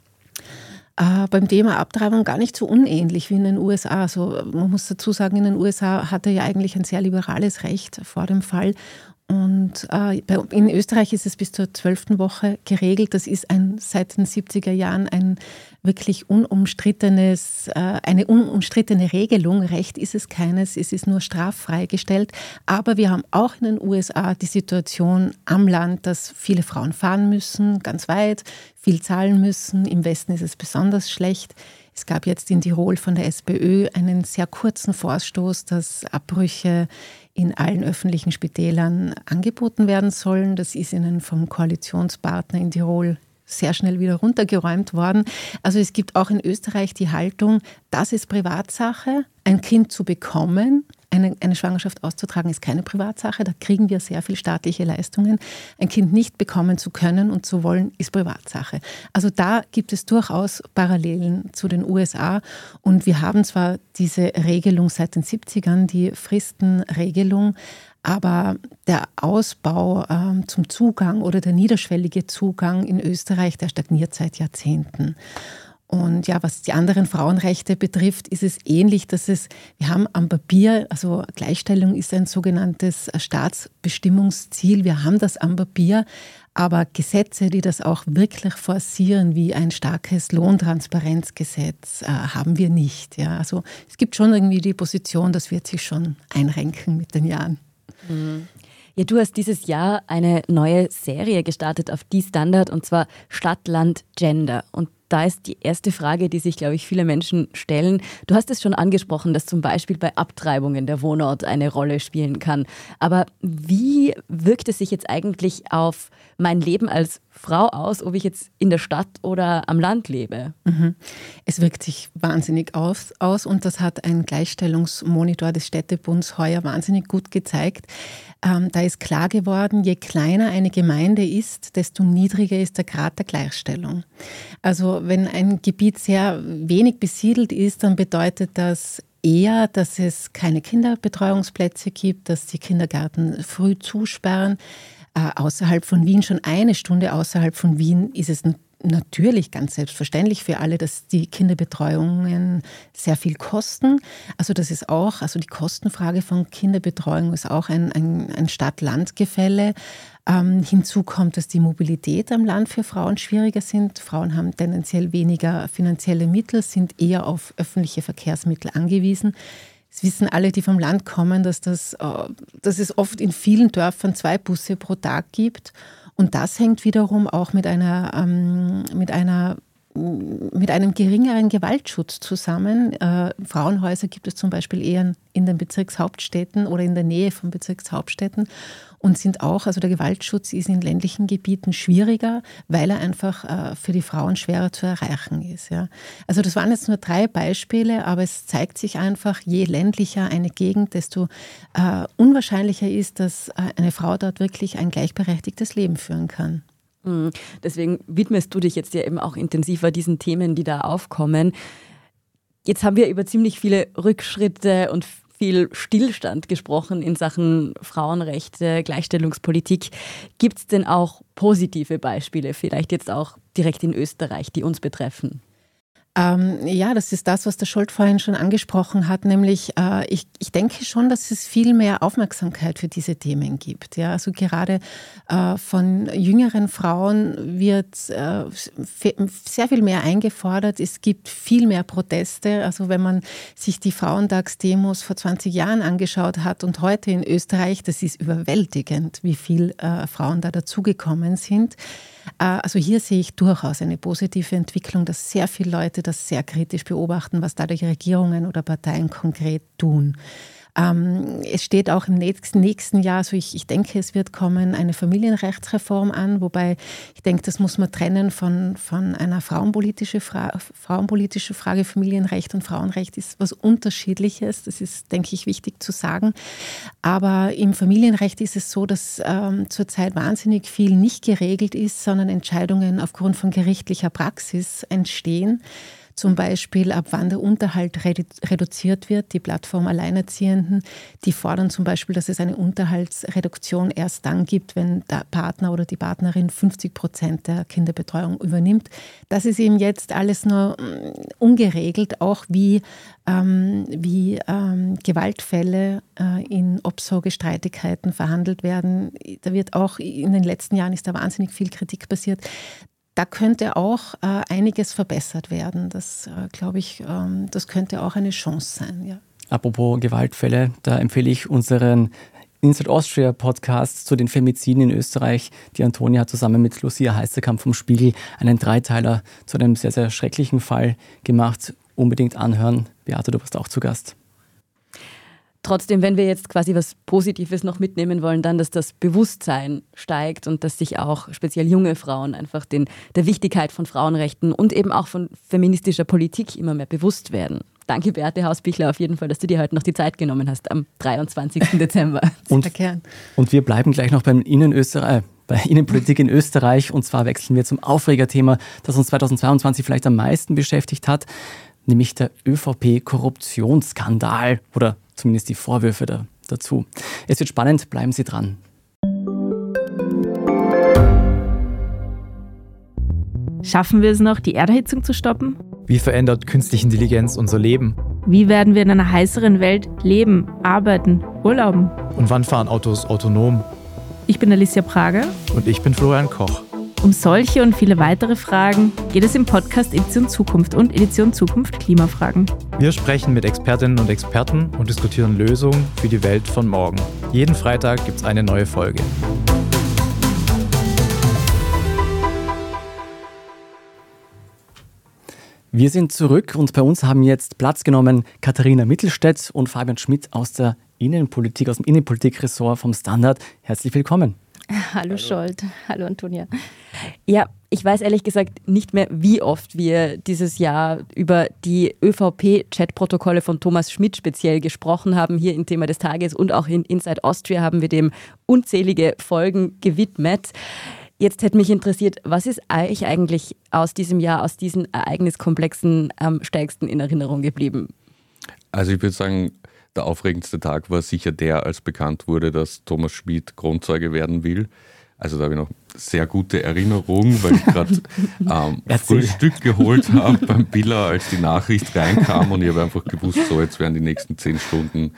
äh, beim Thema Abtreibung gar nicht so unähnlich wie in den USA. Also man muss dazu sagen, in den USA hatte ja eigentlich ein sehr liberales Recht vor dem Fall. Und äh, in Österreich ist es bis zur zwölften Woche geregelt. Das ist ein, seit den 70er Jahren ein wirklich unumstrittenes, äh, eine unumstrittene Regelung. Recht ist es keines, es ist nur straffrei gestellt. Aber wir haben auch in den USA die Situation am Land, dass viele Frauen fahren müssen, ganz weit, viel zahlen müssen. Im Westen ist es besonders schlecht. Es gab jetzt in Tirol von der SPÖ einen sehr kurzen Vorstoß, dass Abbrüche in allen öffentlichen Spitälern angeboten werden sollen. Das ist ihnen vom Koalitionspartner in Tirol sehr schnell wieder runtergeräumt worden. Also es gibt auch in Österreich die Haltung, das ist Privatsache, ein Kind zu bekommen. Eine, eine, Schwangerschaft auszutragen ist keine Privatsache, da kriegen wir sehr viel staatliche Leistungen. Ein Kind nicht bekommen zu können und zu wollen, ist Privatsache. Also da gibt es durchaus Parallelen zu den USA und wir haben zwar diese Regelung seit den 70ern, die Fristenregelung, aber der Ausbau ähm, zum Zugang oder der niederschwellige Zugang in Österreich, der stagniert seit Jahrzehnten. Und ja, was die anderen Frauenrechte betrifft, ist es ähnlich, dass es, wir haben am Papier, also Gleichstellung ist ein sogenanntes Staatsbestimmungsziel, wir haben das am Papier, aber Gesetze, die das auch wirklich forcieren, wie ein starkes Lohntransparenzgesetz, äh, haben wir nicht. Ja. Also es gibt schon irgendwie die Position, das wird sich schon einrenken mit den Jahren. Mhm. Ja, du hast dieses Jahr eine neue Serie gestartet auf die Standard und zwar Stadt, Land, Gender. Und da ist die erste Frage, die sich, glaube ich, viele Menschen stellen. Du hast es schon angesprochen, dass zum Beispiel bei Abtreibungen der Wohnort eine Rolle spielen kann. Aber wie wirkt es sich jetzt eigentlich auf mein Leben als Frau aus, ob ich jetzt in der Stadt oder am Land lebe? Mhm. Es wirkt sich wahnsinnig aus, aus und das hat ein Gleichstellungsmonitor des Städtebunds heuer wahnsinnig gut gezeigt. Ähm, da ist klar geworden, je kleiner eine Gemeinde ist, desto niedriger ist der Grad der Gleichstellung. Also wenn ein Gebiet sehr wenig besiedelt ist, dann bedeutet das eher, dass es keine Kinderbetreuungsplätze gibt, dass die Kindergärten früh zusperren. Äh, außerhalb von Wien, schon eine Stunde außerhalb von Wien, ist es natürlich ganz selbstverständlich für alle, dass die Kinderbetreuungen sehr viel kosten. Also das ist auch, also die Kostenfrage von Kinderbetreuung ist auch ein, ein, ein Stadt-Land-Gefälle. Ähm, hinzu kommt, dass die Mobilität am Land für Frauen schwieriger sind. Frauen haben tendenziell weniger finanzielle Mittel, sind eher auf öffentliche Verkehrsmittel angewiesen. Es wissen alle, die vom Land kommen, dass, das, äh, dass es oft in vielen Dörfern zwei Busse pro Tag gibt. Und das hängt wiederum auch mit einer, ähm, mit einer mit einem geringeren Gewaltschutz zusammen. Äh, Frauenhäuser gibt es zum Beispiel eher in den Bezirkshauptstädten oder in der Nähe von Bezirkshauptstädten und sind auch, also der Gewaltschutz ist in ländlichen Gebieten schwieriger, weil er einfach äh, für die Frauen schwerer zu erreichen ist. Ja. Also das waren jetzt nur drei Beispiele, aber es zeigt sich einfach, je ländlicher eine Gegend, desto äh, unwahrscheinlicher ist, dass äh, eine Frau dort wirklich ein gleichberechtigtes Leben führen kann. Mhm. Deswegen widmest du dich jetzt ja eben auch intensiver diesen Themen, die da aufkommen. Jetzt haben wir über ziemlich viele Rückschritte und viel Stillstand gesprochen in Sachen Frauenrechte, Gleichstellungspolitik. Gibt es denn auch positive Beispiele, vielleicht jetzt auch direkt in Österreich, die uns betreffen? Ähm, ja, das ist das, was der Scholt vorhin schon angesprochen hat, nämlich äh, ich, ich denke schon, dass es viel mehr Aufmerksamkeit für diese Themen gibt. Ja, also gerade äh, von jüngeren Frauen wird äh, sehr viel mehr eingefordert. Es gibt viel mehr Proteste. Also wenn man sich die Frauentagsdemos vor 20 Jahren angeschaut hat und heute in Österreich, das ist überwältigend, wie viel äh, Frauen da dazugekommen sind. Äh, also hier sehe ich durchaus eine positive Entwicklung, dass sehr viele Leute das sehr kritisch beobachten, was dadurch Regierungen oder Parteien konkret tun. Ähm, es steht auch im nächsten, Jahr, also ich, ich denke, es wird kommen, eine Familienrechtsreform an, wobei ich denke, das muss man trennen von, von einer frauenpolitischen Fra frauenpolitische Frage. Familienrecht und Frauenrecht ist was Unterschiedliches. Das ist, denke ich, wichtig zu sagen. Aber im Familienrecht ist es so, dass ähm, zurzeit wahnsinnig viel nicht geregelt ist, sondern Entscheidungen aufgrund von gerichtlicher Praxis entstehen. Zum Beispiel, ab wann der Unterhalt redu reduziert wird. Die Plattform Alleinerziehenden, die fordern zum Beispiel, dass es eine Unterhaltsreduktion erst dann gibt, wenn der Partner oder die Partnerin 50 Prozent der Kinderbetreuung übernimmt. Das ist eben jetzt alles nur mm, ungeregelt, auch wie, ähm, wie ähm, Gewaltfälle äh, in Obsorgestreitigkeiten verhandelt werden. Da wird auch in den letzten Jahren ist da wahnsinnig viel Kritik passiert da könnte auch äh, einiges verbessert werden. Das äh, glaube ich, ähm, das könnte auch eine Chance sein. Ja. Apropos Gewaltfälle, da empfehle ich unseren Inside Austria Podcast zu den Femiziden in Österreich. Die Antonia hat zusammen mit Lucia Heißerkamp vom Spiegel einen Dreiteiler zu einem sehr, sehr schrecklichen Fall gemacht. Unbedingt anhören. Beate, du warst auch zu Gast. Trotzdem, wenn wir jetzt quasi was Positives noch mitnehmen wollen, dann, dass das Bewusstsein steigt und dass sich auch speziell junge Frauen einfach den, der Wichtigkeit von Frauenrechten und eben auch von feministischer Politik immer mehr bewusst werden. Danke, Beate Hausbichler, auf jeden Fall, dass du dir heute noch die Zeit genommen hast am 23. Dezember. und, und wir bleiben gleich noch beim Innenösterreich. Äh, bei Innenpolitik in Österreich und zwar wechseln wir zum Aufregerthema, das uns 2022 vielleicht am meisten beschäftigt hat, nämlich der ÖVP-Korruptionsskandal oder zumindest die Vorwürfe da, dazu. Es wird spannend, bleiben Sie dran. Schaffen wir es noch, die Erderhitzung zu stoppen? Wie verändert künstliche Intelligenz unser Leben? Wie werden wir in einer heißeren Welt leben, arbeiten, urlauben? Und wann fahren Autos autonom? Ich bin Alicia Prager. Und ich bin Florian Koch. Um solche und viele weitere Fragen geht es im Podcast Edition Zukunft und Edition Zukunft Klimafragen. Wir sprechen mit Expertinnen und Experten und diskutieren Lösungen für die Welt von morgen. Jeden Freitag gibt es eine neue Folge. Wir sind zurück und bei uns haben jetzt Platz genommen Katharina Mittelstädt und Fabian Schmidt aus der Innenpolitik, aus dem Innenpolitikressort vom Standard. Herzlich willkommen. Hallo, Hallo Scholt. Hallo Antonia. Ja, ich weiß ehrlich gesagt nicht mehr, wie oft wir dieses Jahr über die ÖVP-Chat-Protokolle von Thomas Schmidt speziell gesprochen haben, hier im Thema des Tages und auch in Inside Austria haben wir dem unzählige Folgen gewidmet. Jetzt hätte mich interessiert, was ist euch eigentlich aus diesem Jahr, aus diesen Ereigniskomplexen am stärksten in Erinnerung geblieben? Also ich würde sagen, der aufregendste Tag war sicher der, als bekannt wurde, dass Thomas Schmid Grundzeuge werden will. Also da habe ich noch sehr gute Erinnerungen, weil ich gerade ähm, Frühstück geholt habe beim Billa, als die Nachricht reinkam und ich habe einfach gewusst, so jetzt werden die nächsten zehn Stunden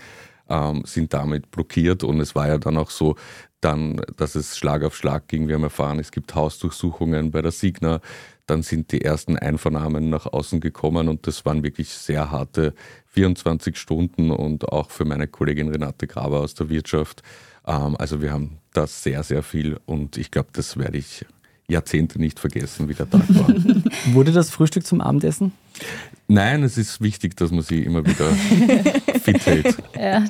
ähm, sind damit blockiert und es war ja dann auch so, dann, dass es Schlag auf Schlag ging. Wir haben erfahren, es gibt Hausdurchsuchungen bei der Signa. Dann sind die ersten Einvernahmen nach außen gekommen und das waren wirklich sehr harte 24 Stunden und auch für meine Kollegin Renate Graber aus der Wirtschaft. Ähm, also wir haben da sehr, sehr viel und ich glaube, das werde ich Jahrzehnte nicht vergessen, wie der Tag war. Wurde das Frühstück zum Abendessen? Nein, es ist wichtig, dass man sie immer wieder fit hält. Ja,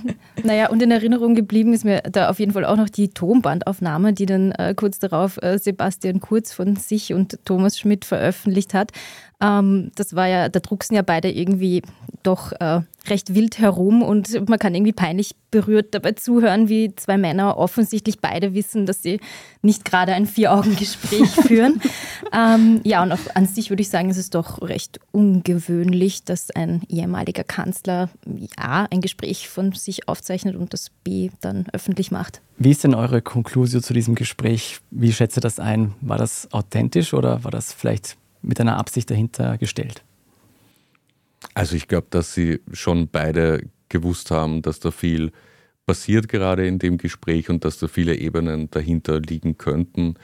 naja, und in Erinnerung geblieben ist mir da auf jeden Fall auch noch die Tonbandaufnahme, die dann äh, kurz darauf äh, Sebastian Kurz von sich und Thomas Schmidt veröffentlicht hat. Ähm, das war ja, da drucksen ja beide irgendwie doch äh, recht wild herum und man kann irgendwie peinlich berührt dabei zuhören, wie zwei Männer offensichtlich beide wissen, dass sie nicht gerade ein Vier-Augen-Gespräch führen. ähm, ja, und auch an sich würde ich sagen, es ist doch recht ungewöhnlich, dass ein ehemaliger Kanzler A ein Gespräch von sich aufzeichnet und das B dann öffentlich macht. Wie ist denn eure Konklusion zu diesem Gespräch? Wie schätzt ihr das ein? War das authentisch oder war das vielleicht mit einer Absicht dahinter gestellt? Also ich glaube, dass sie schon beide gewusst haben, dass da viel passiert gerade in dem Gespräch und dass da viele Ebenen dahinter liegen könnten.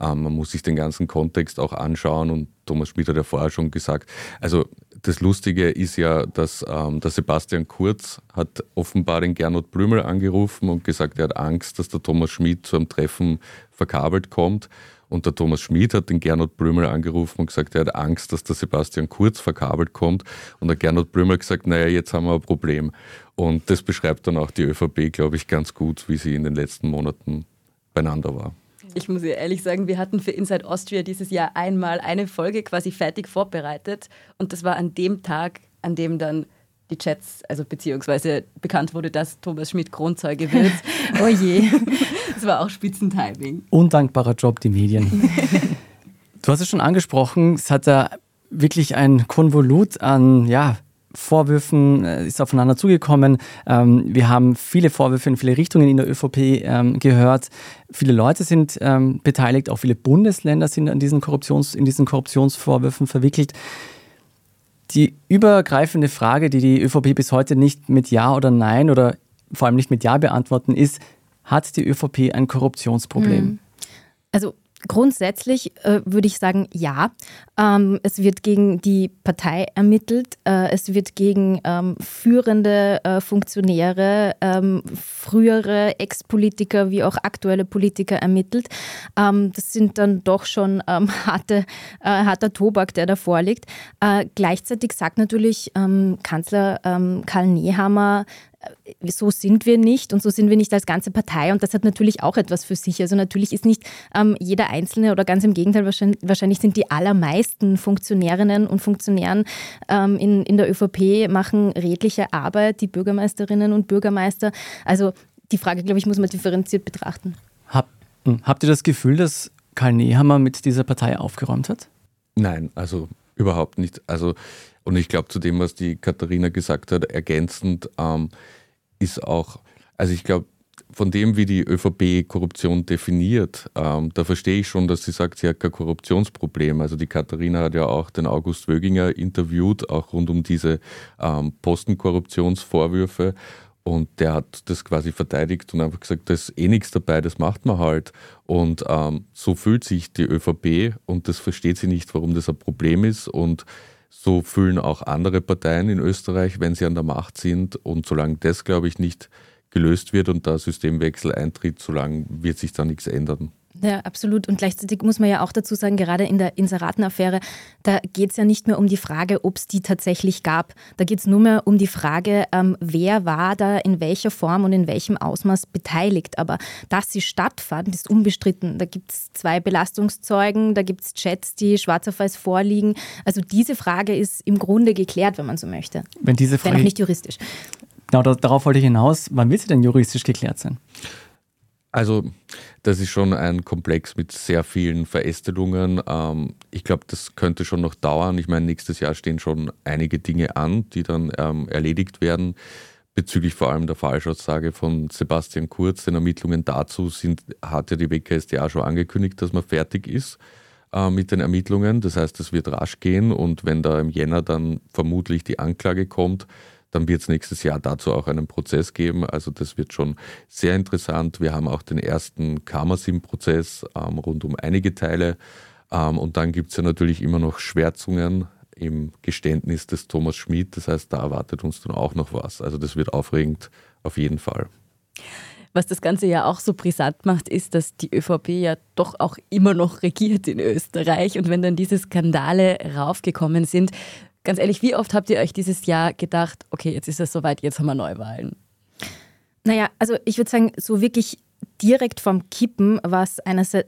Ähm, man muss sich den ganzen Kontext auch anschauen und Thomas Schmidt hat ja vorher schon gesagt, also das Lustige ist ja, dass ähm, der Sebastian Kurz hat offenbar den Gernot Blümel angerufen und gesagt, er hat Angst, dass der Thomas Schmidt zu einem Treffen verkabelt kommt. Und der Thomas Schmid hat den Gernot Blümel angerufen und gesagt, er hat Angst, dass der Sebastian Kurz verkabelt kommt. Und der Gernot Blümel hat gesagt, naja, jetzt haben wir ein Problem. Und das beschreibt dann auch die ÖVP, glaube ich, ganz gut, wie sie in den letzten Monaten beieinander war. Ich muss ja ehrlich sagen, wir hatten für Inside Austria dieses Jahr einmal eine Folge quasi fertig vorbereitet. Und das war an dem Tag, an dem dann die Chats, also beziehungsweise bekannt wurde, dass Thomas Schmidt Kronzeuge wird. oh je. Das war auch Spitzentiming. Undankbarer Job, die Medien. du hast es schon angesprochen, es hat da wirklich ein Konvolut an, ja, Vorwürfen äh, ist aufeinander zugekommen. Ähm, wir haben viele Vorwürfe in viele Richtungen in der ÖVP ähm, gehört. Viele Leute sind ähm, beteiligt, auch viele Bundesländer sind an diesen Korruptions, in diesen Korruptionsvorwürfen verwickelt. Die übergreifende Frage, die die ÖVP bis heute nicht mit Ja oder Nein oder vor allem nicht mit Ja beantworten, ist, hat die ÖVP ein Korruptionsproblem? Hm. Also Grundsätzlich äh, würde ich sagen, ja. Ähm, es wird gegen die Partei ermittelt. Äh, es wird gegen ähm, führende äh, Funktionäre, ähm, frühere Ex-Politiker wie auch aktuelle Politiker ermittelt. Ähm, das sind dann doch schon ähm, harte, äh, harter Tobak, der da vorliegt. Äh, gleichzeitig sagt natürlich ähm, Kanzler Karl Nehammer, so sind wir nicht und so sind wir nicht als ganze Partei und das hat natürlich auch etwas für sich. Also natürlich ist nicht ähm, jeder Einzelne oder ganz im Gegenteil, wahrscheinlich, wahrscheinlich sind die allermeisten Funktionärinnen und Funktionären ähm, in, in der ÖVP machen redliche Arbeit, die Bürgermeisterinnen und Bürgermeister. Also die Frage, glaube ich, muss man differenziert betrachten. Hab, hm, habt ihr das Gefühl, dass Karl Nehammer mit dieser Partei aufgeräumt hat? Nein, also überhaupt nicht. Also und ich glaube, zu dem, was die Katharina gesagt hat, ergänzend ähm, ist auch, also ich glaube, von dem, wie die ÖVP Korruption definiert, ähm, da verstehe ich schon, dass sie sagt, sie hat kein Korruptionsproblem. Also die Katharina hat ja auch den August Wöginger interviewt, auch rund um diese ähm, Postenkorruptionsvorwürfe. Und der hat das quasi verteidigt und einfach gesagt, da ist eh nichts dabei, das macht man halt. Und ähm, so fühlt sich die ÖVP und das versteht sie nicht, warum das ein Problem ist. Und so fühlen auch andere Parteien in Österreich, wenn sie an der Macht sind. Und solange das, glaube ich, nicht gelöst wird und der Systemwechsel eintritt, solange wird sich da nichts ändern. Ja, absolut. Und gleichzeitig muss man ja auch dazu sagen, gerade in der Inseratenaffäre, da geht es ja nicht mehr um die Frage, ob es die tatsächlich gab. Da geht es nur mehr um die Frage, ähm, wer war da in welcher Form und in welchem Ausmaß beteiligt. Aber dass sie stattfand, ist unbestritten. Da gibt es zwei Belastungszeugen, da gibt es Chats, die schwarz auf weiß vorliegen. Also diese Frage ist im Grunde geklärt, wenn man so möchte. Wenn diese Frage, Wenn auch nicht juristisch. Genau, darauf wollte ich hinaus. Wann wird sie denn juristisch geklärt sein? Also das ist schon ein Komplex mit sehr vielen Verästelungen. Ähm, ich glaube, das könnte schon noch dauern. Ich meine, nächstes Jahr stehen schon einige Dinge an, die dann ähm, erledigt werden. Bezüglich vor allem der Falschaussage von Sebastian Kurz, den Ermittlungen dazu sind, hat ja die WKSDA schon angekündigt, dass man fertig ist äh, mit den Ermittlungen. Das heißt, es wird rasch gehen und wenn da im Jänner dann vermutlich die Anklage kommt, dann wird es nächstes Jahr dazu auch einen Prozess geben. Also das wird schon sehr interessant. Wir haben auch den ersten Kammersim-Prozess ähm, rund um einige Teile. Ähm, und dann gibt es ja natürlich immer noch Schwärzungen im Geständnis des Thomas Schmid. Das heißt, da erwartet uns dann auch noch was. Also das wird aufregend auf jeden Fall. was das Ganze ja auch so brisant macht, ist, dass die ÖVP ja doch auch immer noch regiert in Österreich. Und wenn dann diese Skandale raufgekommen sind, ganz ehrlich, wie oft habt ihr euch dieses Jahr gedacht, okay, jetzt ist es soweit, jetzt haben wir Neuwahlen? Naja, also ich würde sagen, so wirklich direkt vom Kippen war es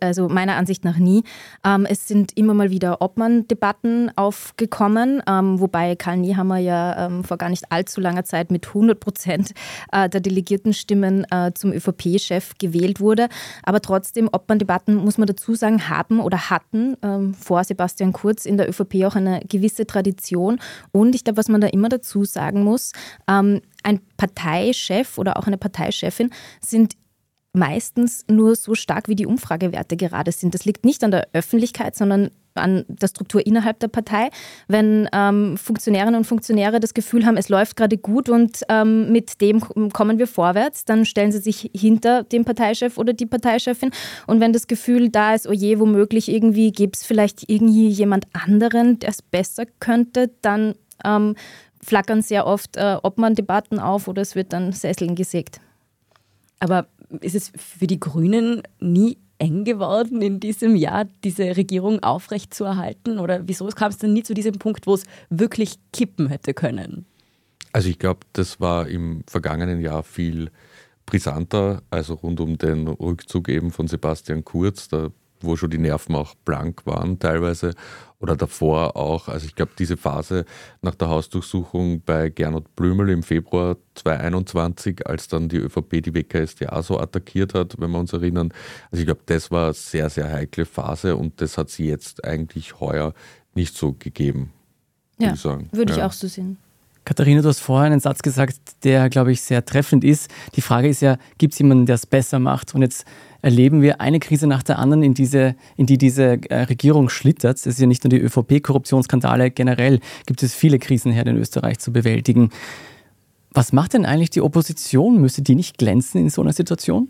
also meiner Ansicht nach nie. Ähm, es sind immer mal wieder Obmann-Debatten aufgekommen, ähm, wobei Karl Niehammer ja ähm, vor gar nicht allzu langer Zeit mit 100 Prozent äh, der Delegiertenstimmen äh, zum ÖVP-Chef gewählt wurde. Aber trotzdem, Obmann-Debatten, muss man dazu sagen, haben oder hatten ähm, vor Sebastian Kurz in der ÖVP auch eine gewisse Tradition. Und ich glaube, was man da immer dazu sagen muss, ähm, ein Parteichef oder auch eine Parteichefin sind meistens nur so stark, wie die Umfragewerte gerade sind. Das liegt nicht an der Öffentlichkeit, sondern an der Struktur innerhalb der Partei. Wenn ähm, Funktionärinnen und Funktionäre das Gefühl haben, es läuft gerade gut und ähm, mit dem kommen wir vorwärts, dann stellen sie sich hinter dem Parteichef oder die Parteichefin. Und wenn das Gefühl da ist, oh je, womöglich irgendwie gibt es vielleicht irgendwie jemand anderen, der es besser könnte, dann ähm, flackern sehr oft äh, Obmann-Debatten auf oder es wird dann Sesseln gesägt. Aber ist es für die Grünen nie eng geworden in diesem Jahr, diese Regierung aufrechtzuerhalten? Oder wieso kam es denn nie zu diesem Punkt, wo es wirklich kippen hätte können? Also ich glaube, das war im vergangenen Jahr viel brisanter, also rund um den Rückzug eben von Sebastian Kurz. Da wo schon die Nerven auch blank waren teilweise oder davor auch. Also ich glaube, diese Phase nach der Hausdurchsuchung bei Gernot Blümel im Februar 2021, als dann die ÖVP die WKSDA so attackiert hat, wenn wir uns erinnern. Also ich glaube, das war eine sehr, sehr heikle Phase und das hat sie jetzt eigentlich heuer nicht so gegeben. Ja, würde ich, sagen. würde ich auch so sehen. Katharina, du hast vorher einen Satz gesagt, der, glaube ich, sehr treffend ist. Die Frage ist ja, gibt es jemanden, der es besser macht? Und jetzt erleben wir eine Krise nach der anderen, in, diese, in die diese äh, Regierung schlittert. Es ist ja nicht nur die ÖVP-Korruptionsskandale, generell gibt es viele Krisenherde in Österreich zu bewältigen. Was macht denn eigentlich die Opposition? Müsste die nicht glänzen in so einer Situation?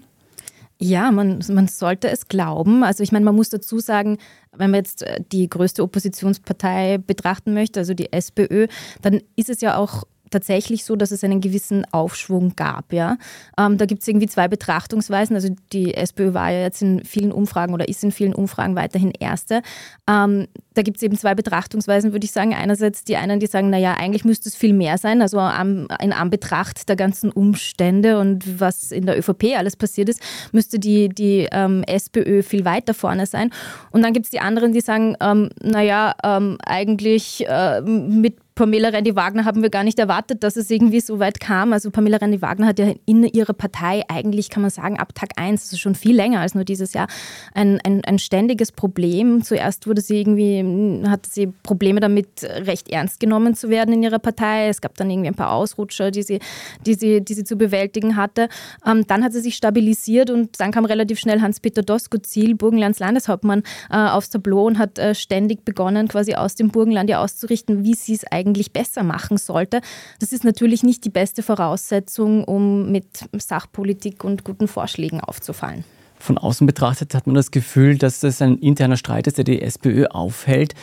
Ja, man, man sollte es glauben. Also ich meine, man muss dazu sagen, wenn man jetzt äh, die größte Oppositionspartei betrachten möchte, also die SPÖ, dann ist es ja auch tatsächlich so, dass es einen gewissen Aufschwung gab. Ja? Ähm, da gibt es irgendwie zwei Betrachtungsweisen. Also die SPÖ war ja jetzt in vielen Umfragen oder ist in vielen Umfragen weiterhin Erste. Ähm, da gibt es eben zwei Betrachtungsweisen, würde ich sagen. Einerseits die einen, die sagen, naja, eigentlich müsste es viel mehr sein, also in Anbetracht der ganzen Umstände und was in der ÖVP alles passiert ist, müsste die, die ähm, SPÖ viel weiter vorne sein. Und dann gibt es die anderen, die sagen, ähm, naja, ähm, eigentlich äh, mit Pamela Rendi-Wagner haben wir gar nicht erwartet, dass es irgendwie so weit kam. Also Pamela Rendi-Wagner hat ja in ihrer Partei eigentlich, kann man sagen, ab Tag 1, also schon viel länger als nur dieses Jahr, ein, ein, ein ständiges Problem. Zuerst wurde sie irgendwie, hatte sie Probleme damit, recht ernst genommen zu werden in ihrer Partei. Es gab dann irgendwie ein paar Ausrutscher, die sie, die sie, die sie zu bewältigen hatte. Ähm, dann hat sie sich stabilisiert und dann kam relativ schnell Hans-Peter Doskozil, Burgenlands Landeshauptmann, äh, aufs Tableau und hat äh, ständig begonnen, quasi aus dem Burgenland ja auszurichten, wie sie es eigentlich eigentlich besser machen sollte. Das ist natürlich nicht die beste Voraussetzung, um mit Sachpolitik und guten Vorschlägen aufzufallen. Von außen betrachtet hat man das Gefühl, dass das ein interner Streit ist, der die SPÖ aufhält.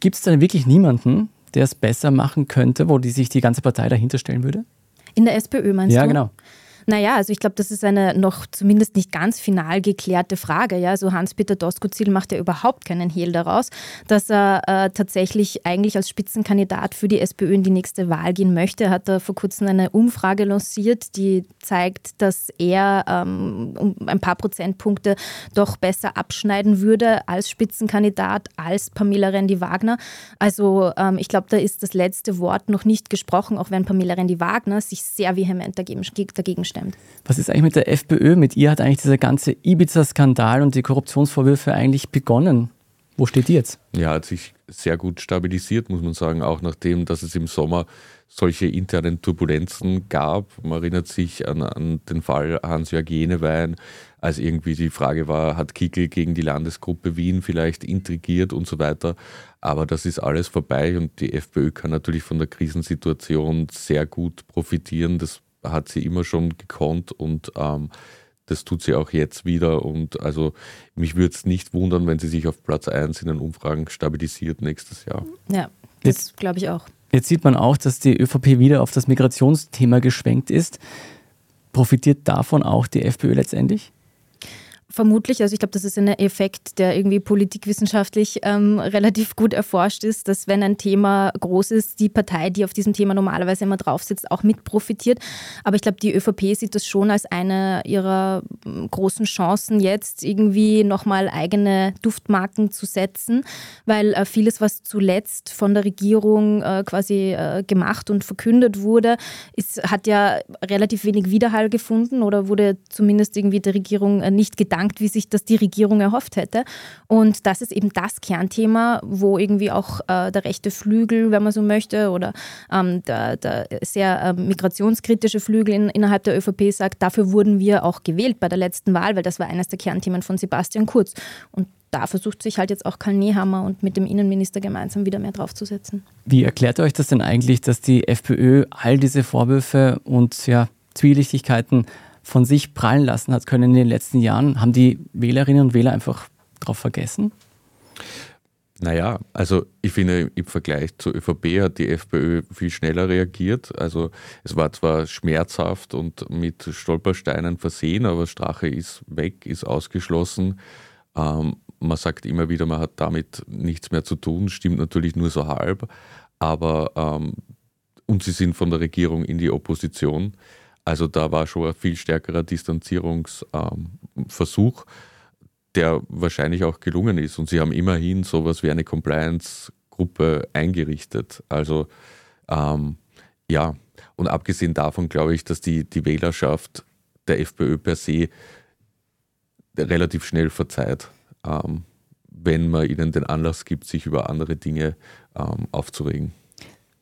Gibt es da wirklich niemanden, der es besser machen könnte, wo die sich die ganze Partei dahinter stellen würde? In der SPÖ meinst ja, du? Ja, genau. Naja, also ich glaube, das ist eine noch zumindest nicht ganz final geklärte Frage. Ja? Also Hans-Peter Doskozil macht ja überhaupt keinen Hehl daraus, dass er äh, tatsächlich eigentlich als Spitzenkandidat für die SPÖ in die nächste Wahl gehen möchte. Er hat da vor kurzem eine Umfrage lanciert, die zeigt, dass er ähm, um ein paar Prozentpunkte doch besser abschneiden würde als Spitzenkandidat als Pamela Rendi-Wagner. Also ähm, ich glaube, da ist das letzte Wort noch nicht gesprochen, auch wenn Pamela Rendi-Wagner sich sehr vehement dagegen, dagegen stellt stemmt. Was ist eigentlich mit der FPÖ? Mit ihr hat eigentlich dieser ganze Ibiza-Skandal und die Korruptionsvorwürfe eigentlich begonnen. Wo steht die jetzt? Ja, hat sich sehr gut stabilisiert, muss man sagen, auch nachdem, dass es im Sommer solche internen Turbulenzen gab. Man erinnert sich an, an den Fall Hans-Jörg Jenewein, als irgendwie die Frage war, hat Kickel gegen die Landesgruppe Wien vielleicht intrigiert und so weiter. Aber das ist alles vorbei und die FPÖ kann natürlich von der Krisensituation sehr gut profitieren. Das hat sie immer schon gekonnt und ähm, das tut sie auch jetzt wieder. Und also mich würde es nicht wundern, wenn sie sich auf Platz 1 in den Umfragen stabilisiert nächstes Jahr. Ja, das glaube ich auch. Jetzt sieht man auch, dass die ÖVP wieder auf das Migrationsthema geschwenkt ist. Profitiert davon auch die FPÖ letztendlich? Vermutlich, also ich glaube, das ist ein Effekt, der irgendwie politikwissenschaftlich ähm, relativ gut erforscht ist, dass wenn ein Thema groß ist, die Partei, die auf diesem Thema normalerweise immer drauf sitzt, auch mit profitiert. Aber ich glaube, die ÖVP sieht das schon als eine ihrer hm, großen Chancen, jetzt irgendwie nochmal eigene Duftmarken zu setzen, weil äh, vieles, was zuletzt von der Regierung äh, quasi äh, gemacht und verkündet wurde, ist, hat ja relativ wenig Widerhall gefunden oder wurde zumindest irgendwie der Regierung äh, nicht gedacht gedankt, wie sich das die Regierung erhofft hätte. Und das ist eben das Kernthema, wo irgendwie auch äh, der rechte Flügel, wenn man so möchte, oder ähm, der, der, sehr äh, migrationskritische Flügel in, innerhalb der ÖVP sagt, dafür wurden wir auch gewählt bei der letzten Wahl, weil das war eines der Kernthemen von Sebastian Kurz. Und da versucht sich halt jetzt auch Karl Nehammer und mit dem Innenminister gemeinsam wieder mehr draufzusetzen. Wie erklärt euch das denn eigentlich, dass die FPÖ all diese Vorwürfe und ja, Zwielichtigkeiten von sich prallen lassen hat können in den letzten Jahren, haben die Wählerinnen und Wähler einfach darauf vergessen? Naja, also ich finde, im Vergleich zur ÖVP hat die FPÖ viel schneller reagiert. Also es war zwar schmerzhaft und mit Stolpersteinen versehen, aber Strache ist weg, ist ausgeschlossen. Ähm, man sagt immer wieder, man hat damit nichts mehr zu tun, stimmt natürlich nur so halb. Aber ähm, und sie sind von der Regierung in die Opposition. Also da war schon ein viel stärkerer Distanzierungsversuch, ähm, der wahrscheinlich auch gelungen ist. Und sie haben immerhin sowas wie eine Compliance-Gruppe eingerichtet. Also ähm, ja, und abgesehen davon glaube ich, dass die, die Wählerschaft der FPÖ per se relativ schnell verzeiht, ähm, wenn man ihnen den Anlass gibt, sich über andere Dinge ähm, aufzuregen.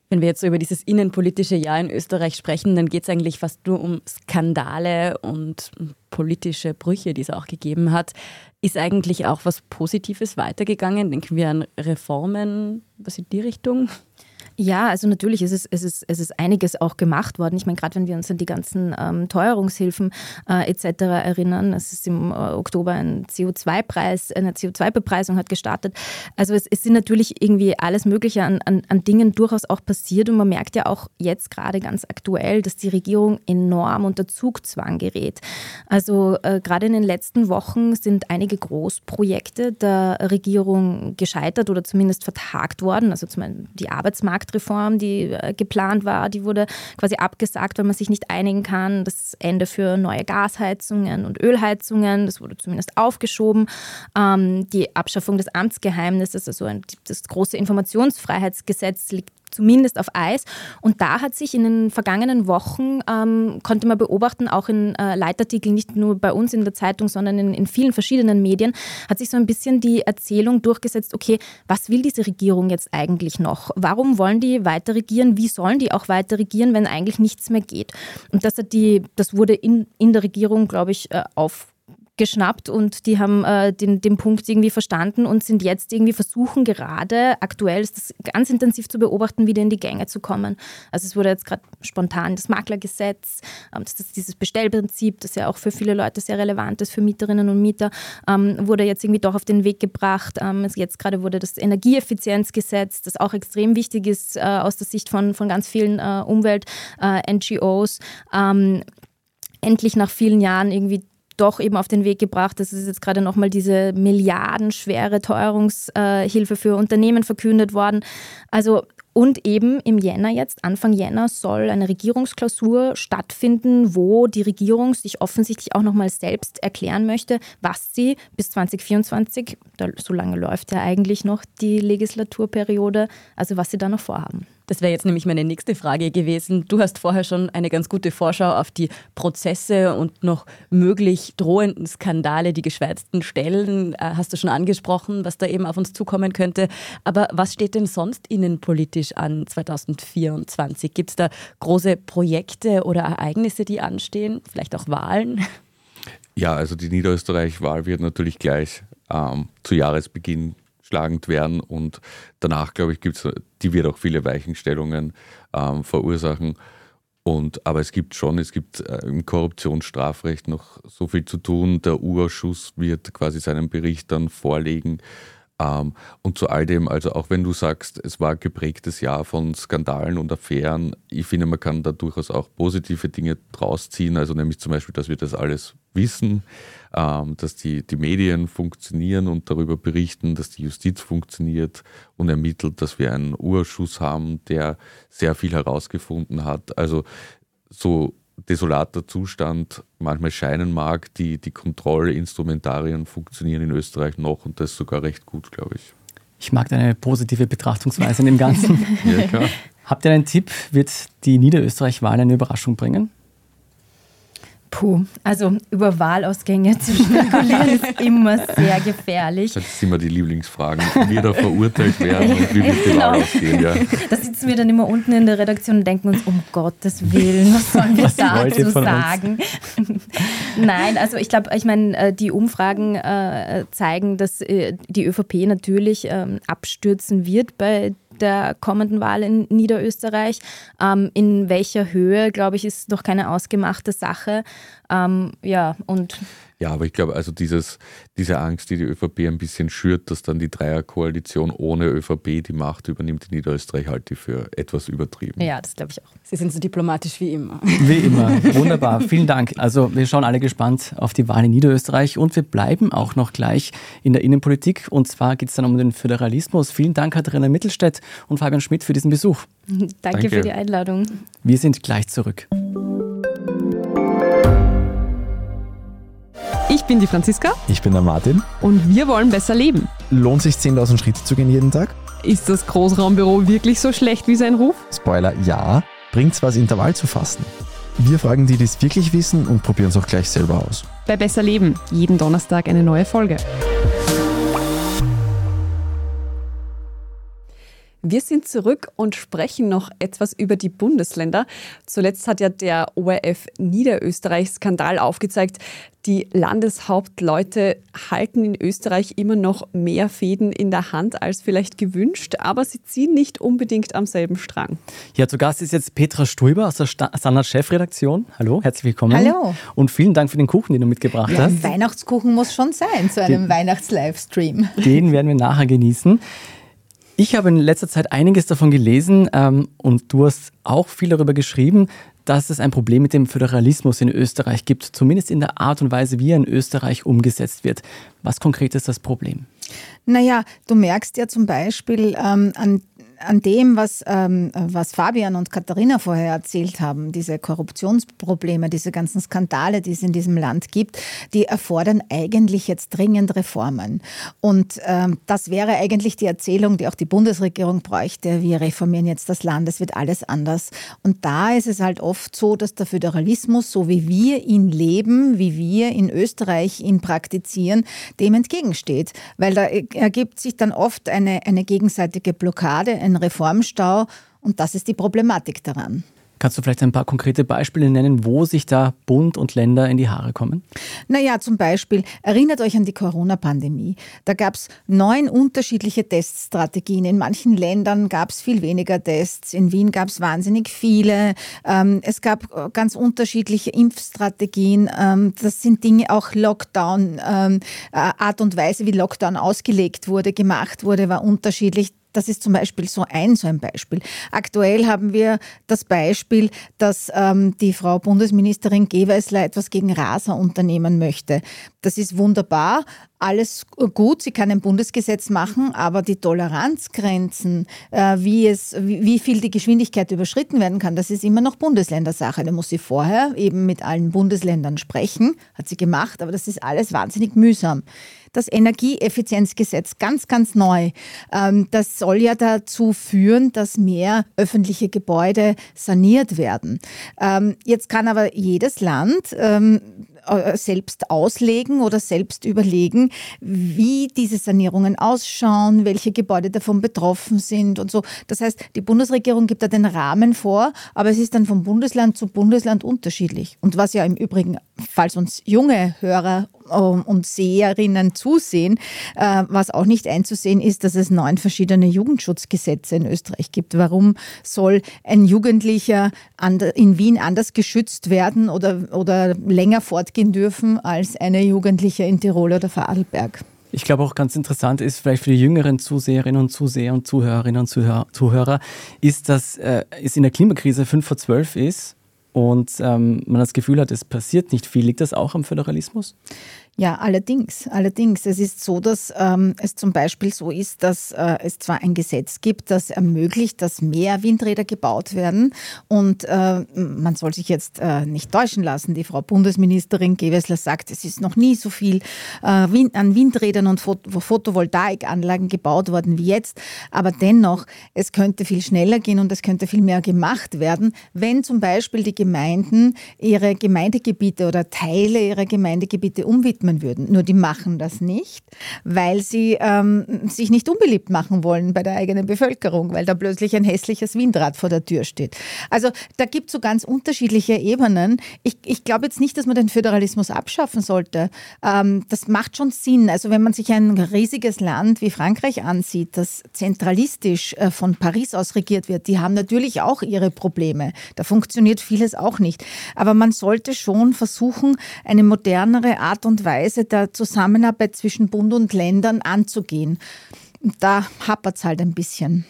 Wenn wir jetzt so über dieses innenpolitische Jahr in Österreich sprechen, dann geht es eigentlich fast nur um Skandale und politische Brüche, die es auch gegeben hat. Ist eigentlich auch was Positives weitergegangen? Denken wir an Reformen, was in die Richtung? Ja, also natürlich ist es, es, ist, es ist einiges auch gemacht worden. Ich meine, gerade wenn wir uns an die ganzen ähm, Teuerungshilfen äh, etc. erinnern, es ist im äh, Oktober ein CO2-Preis, eine CO2-Bepreisung hat gestartet. Also es, es, sind natürlich irgendwie alles Mögliche an, an, an Dingen durchaus auch passiert und man merkt ja auch jetzt gerade ganz aktuell, dass die Regierung enorm unter Zugzwang gerät. Also äh, gerade in den letzten Wochen sind einige Großprojekte der Regierung gescheitert oder zumindest vertagt worden. Also zum Beispiel die Arbeitsmarkt Marktreform, die äh, geplant war, die wurde quasi abgesagt, weil man sich nicht einigen kann. Das Ende für neue Gasheizungen und Ölheizungen, das wurde zumindest aufgeschoben. Ähm, die Abschaffung des Amtsgeheimnisses, also das große Informationsfreiheitsgesetz liegt zumindest auf Eis. Und da hat sich in den vergangenen Wochen, ähm, konnte man beobachten, auch in äh, Leitartikeln, nicht nur bei uns in der Zeitung, sondern in, in vielen verschiedenen Medien, hat sich so ein bisschen die Erzählung durchgesetzt, okay, was will diese Regierung jetzt eigentlich noch? Warum wollen die weiter regieren? Wie sollen die auch weiter regieren, wenn eigentlich nichts mehr geht? Und das, hat die, das wurde in, in der Regierung, glaube ich, äh, auf geschnappt und die haben äh, den, den Punkt irgendwie verstanden und sind jetzt irgendwie versuchen gerade, aktuell ist das ganz intensiv zu beobachten, wieder in die Gänge zu kommen. Also es wurde jetzt gerade spontan das Maklergesetz, ähm, das ist dieses Bestellprinzip, das ja auch für viele Leute sehr relevant ist, für Mieterinnen und Mieter, ähm, wurde jetzt irgendwie doch auf den Weg gebracht. Ähm, jetzt gerade wurde das Energieeffizienzgesetz, das auch extrem wichtig ist äh, aus der Sicht von, von ganz vielen äh, Umwelt-NGOs, äh, ähm, endlich nach vielen Jahren irgendwie doch eben auf den Weg gebracht. Das ist jetzt gerade nochmal diese milliardenschwere Teuerungshilfe für Unternehmen verkündet worden. Also und eben im Jänner jetzt, Anfang Jänner, soll eine Regierungsklausur stattfinden, wo die Regierung sich offensichtlich auch nochmal selbst erklären möchte, was sie bis 2024, so lange läuft ja eigentlich noch die Legislaturperiode, also was sie da noch vorhaben. Das wäre jetzt nämlich meine nächste Frage gewesen. Du hast vorher schon eine ganz gute Vorschau auf die Prozesse und noch möglich drohenden Skandale, die geschwärzten Stellen, äh, hast du schon angesprochen, was da eben auf uns zukommen könnte. Aber was steht denn sonst innenpolitisch an 2024? Gibt es da große Projekte oder Ereignisse, die anstehen? Vielleicht auch Wahlen? Ja, also die Niederösterreich-Wahl wird natürlich gleich ähm, zu Jahresbeginn schlagend werden und danach, glaube ich, gibt es, die wird auch viele Weichenstellungen ähm, verursachen. Und, aber es gibt schon, es gibt äh, im Korruptionsstrafrecht noch so viel zu tun. Der U-Ausschuss wird quasi seinen Bericht dann vorlegen. Ähm, und zu all dem, also auch wenn du sagst, es war ein geprägtes Jahr von Skandalen und Affären, ich finde, man kann da durchaus auch positive Dinge draus ziehen, also nämlich zum Beispiel, dass wir das alles wissen, ähm, dass die, die Medien funktionieren und darüber berichten, dass die Justiz funktioniert und ermittelt, dass wir einen Urschuss haben, der sehr viel herausgefunden hat. Also so desolater Zustand manchmal scheinen mag, die, die Kontrollinstrumentarien funktionieren in Österreich noch und das sogar recht gut, glaube ich. Ich mag deine positive Betrachtungsweise in dem Ganzen. ja. Habt ihr einen Tipp? Wird die Niederösterreich-Wahl eine Überraschung bringen? Puh, also über Wahlausgänge zu spekulieren ist immer sehr gefährlich. Das sind immer die Lieblingsfragen, wie da verurteilt werden und wie wird die genau. Wahl ausgehen. Ja. Da sitzen wir dann immer unten in der Redaktion und denken uns, um Gottes Willen, was sollen wir was dazu sagen? Nein, also ich glaube, ich meine, äh, die Umfragen äh, zeigen, dass äh, die ÖVP natürlich ähm, abstürzen wird bei der kommenden Wahl in Niederösterreich. Ähm, in welcher Höhe, glaube ich, ist noch keine ausgemachte Sache. Ähm, ja, und ja, aber ich glaube, also dieses, diese Angst, die die ÖVP ein bisschen schürt, dass dann die Dreierkoalition ohne ÖVP die Macht übernimmt in Niederösterreich, halte ich für etwas übertrieben. Ja, das glaube ich auch. Sie sind so diplomatisch wie immer. Wie immer. Wunderbar. Vielen Dank. Also wir schauen alle gespannt auf die Wahl in Niederösterreich und wir bleiben auch noch gleich in der Innenpolitik. Und zwar geht es dann um den Föderalismus. Vielen Dank, Katharina Mittelstädt und Fabian Schmidt für diesen Besuch. Danke, Danke. für die Einladung. Wir sind gleich zurück. Ich bin die Franziska. Ich bin der Martin. Und wir wollen besser leben. Lohnt sich 10.000 Schritte zu gehen jeden Tag? Ist das Großraumbüro wirklich so schlecht wie sein Ruf? Spoiler, ja. Bringt's was, Intervall zu fassen? Wir fragen die, die es wirklich wissen und probieren es auch gleich selber aus. Bei Besser Leben, jeden Donnerstag eine neue Folge. Wir sind zurück und sprechen noch etwas über die Bundesländer. Zuletzt hat ja der ORF Niederösterreich-Skandal aufgezeigt, die Landeshauptleute halten in Österreich immer noch mehr Fäden in der Hand als vielleicht gewünscht, aber sie ziehen nicht unbedingt am selben Strang. Ja, zu Gast ist jetzt Petra Stuiber aus der Standard-Chefredaktion. Hallo, herzlich willkommen. Hallo. Und vielen Dank für den Kuchen, den du mitgebracht ja, hast. Weihnachtskuchen muss schon sein zu einem Weihnachts-Livestream. Den werden wir nachher genießen. Ich habe in letzter Zeit einiges davon gelesen ähm, und du hast auch viel darüber geschrieben, dass es ein Problem mit dem Föderalismus in Österreich gibt, zumindest in der Art und Weise, wie er in Österreich umgesetzt wird. Was konkret ist das Problem? Naja, du merkst ja zum Beispiel ähm, an an dem, was, ähm, was Fabian und Katharina vorher erzählt haben, diese Korruptionsprobleme, diese ganzen Skandale, die es in diesem Land gibt, die erfordern eigentlich jetzt dringend Reformen. Und ähm, das wäre eigentlich die Erzählung, die auch die Bundesregierung bräuchte. Wir reformieren jetzt das Land, es wird alles anders. Und da ist es halt oft so, dass der Föderalismus, so wie wir ihn leben, wie wir in Österreich ihn praktizieren, dem entgegensteht. Weil da ergibt sich dann oft eine, eine gegenseitige Blockade, ein Reformstau und das ist die Problematik daran. Kannst du vielleicht ein paar konkrete Beispiele nennen, wo sich da Bund und Länder in die Haare kommen? Naja, zum Beispiel, erinnert euch an die Corona-Pandemie. Da gab es neun unterschiedliche Teststrategien. In manchen Ländern gab es viel weniger Tests. In Wien gab es wahnsinnig viele. Ähm, es gab äh, ganz unterschiedliche Impfstrategien. Ähm, das sind Dinge, auch Lockdown, ähm, äh, Art und Weise, wie Lockdown ausgelegt wurde, gemacht wurde, war unterschiedlich das ist zum Beispiel so ein, so ein Beispiel. Aktuell haben wir das Beispiel, dass ähm, die Frau Bundesministerin Gewessler etwas gegen Raser unternehmen möchte. Das ist wunderbar, alles gut, sie kann ein Bundesgesetz machen, aber die Toleranzgrenzen, äh, wie, es, wie viel die Geschwindigkeit überschritten werden kann, das ist immer noch Bundesländersache. Da muss sie vorher eben mit allen Bundesländern sprechen, hat sie gemacht, aber das ist alles wahnsinnig mühsam das Energieeffizienzgesetz, ganz, ganz neu. Ähm, das soll ja dazu führen, dass mehr öffentliche Gebäude saniert werden. Ähm, jetzt kann aber jedes Land ähm, äh, selbst auslegen oder selbst überlegen, wie diese Sanierungen ausschauen, welche Gebäude davon betroffen sind und so. Das heißt, die Bundesregierung gibt da den Rahmen vor, aber es ist dann von Bundesland zu Bundesland unterschiedlich. Und was ja im Übrigen, falls uns junge Hörer und Seherinnen zusehen, äh, was auch nicht einzusehen ist, dass es neun verschiedene Jugendschutzgesetze in Österreich gibt. Warum soll ein Jugendlicher in Wien anders geschützt werden oder, oder länger fortgehen dürfen als eine Jugendliche in Tirol oder Vorarlberg? Ich glaube auch ganz interessant ist vielleicht für die jüngeren Zuseherinnen und Zuseher und Zuhörerinnen und Zuhörer, ist, dass äh, es in der Klimakrise 5 vor 12 ist und ähm, man das Gefühl hat, es passiert nicht viel. Liegt das auch am Föderalismus? Ja, allerdings. Allerdings. Es ist so, dass ähm, es zum Beispiel so ist, dass äh, es zwar ein Gesetz gibt, das ermöglicht, dass mehr Windräder gebaut werden. Und äh, man soll sich jetzt äh, nicht täuschen lassen. Die Frau Bundesministerin Gewessler sagt, es ist noch nie so viel äh, Wind, an Windrädern und Phot Photovoltaikanlagen gebaut worden wie jetzt. Aber dennoch, es könnte viel schneller gehen und es könnte viel mehr gemacht werden, wenn zum Beispiel die Gemeinden ihre Gemeindegebiete oder Teile ihrer Gemeindegebiete umwidmen widmen würden. Nur die machen das nicht, weil sie ähm, sich nicht unbeliebt machen wollen bei der eigenen Bevölkerung, weil da plötzlich ein hässliches Windrad vor der Tür steht. Also da gibt es so ganz unterschiedliche Ebenen. Ich, ich glaube jetzt nicht, dass man den Föderalismus abschaffen sollte. Ähm, das macht schon Sinn. Also wenn man sich ein riesiges Land wie Frankreich ansieht, das zentralistisch äh, von Paris aus regiert wird, die haben natürlich auch ihre Probleme. Da funktioniert vieles auch nicht. Aber man sollte schon versuchen, eine modernere Art und Weise Weise der Zusammenarbeit zwischen Bund und Ländern anzugehen. Da hapert es halt ein bisschen.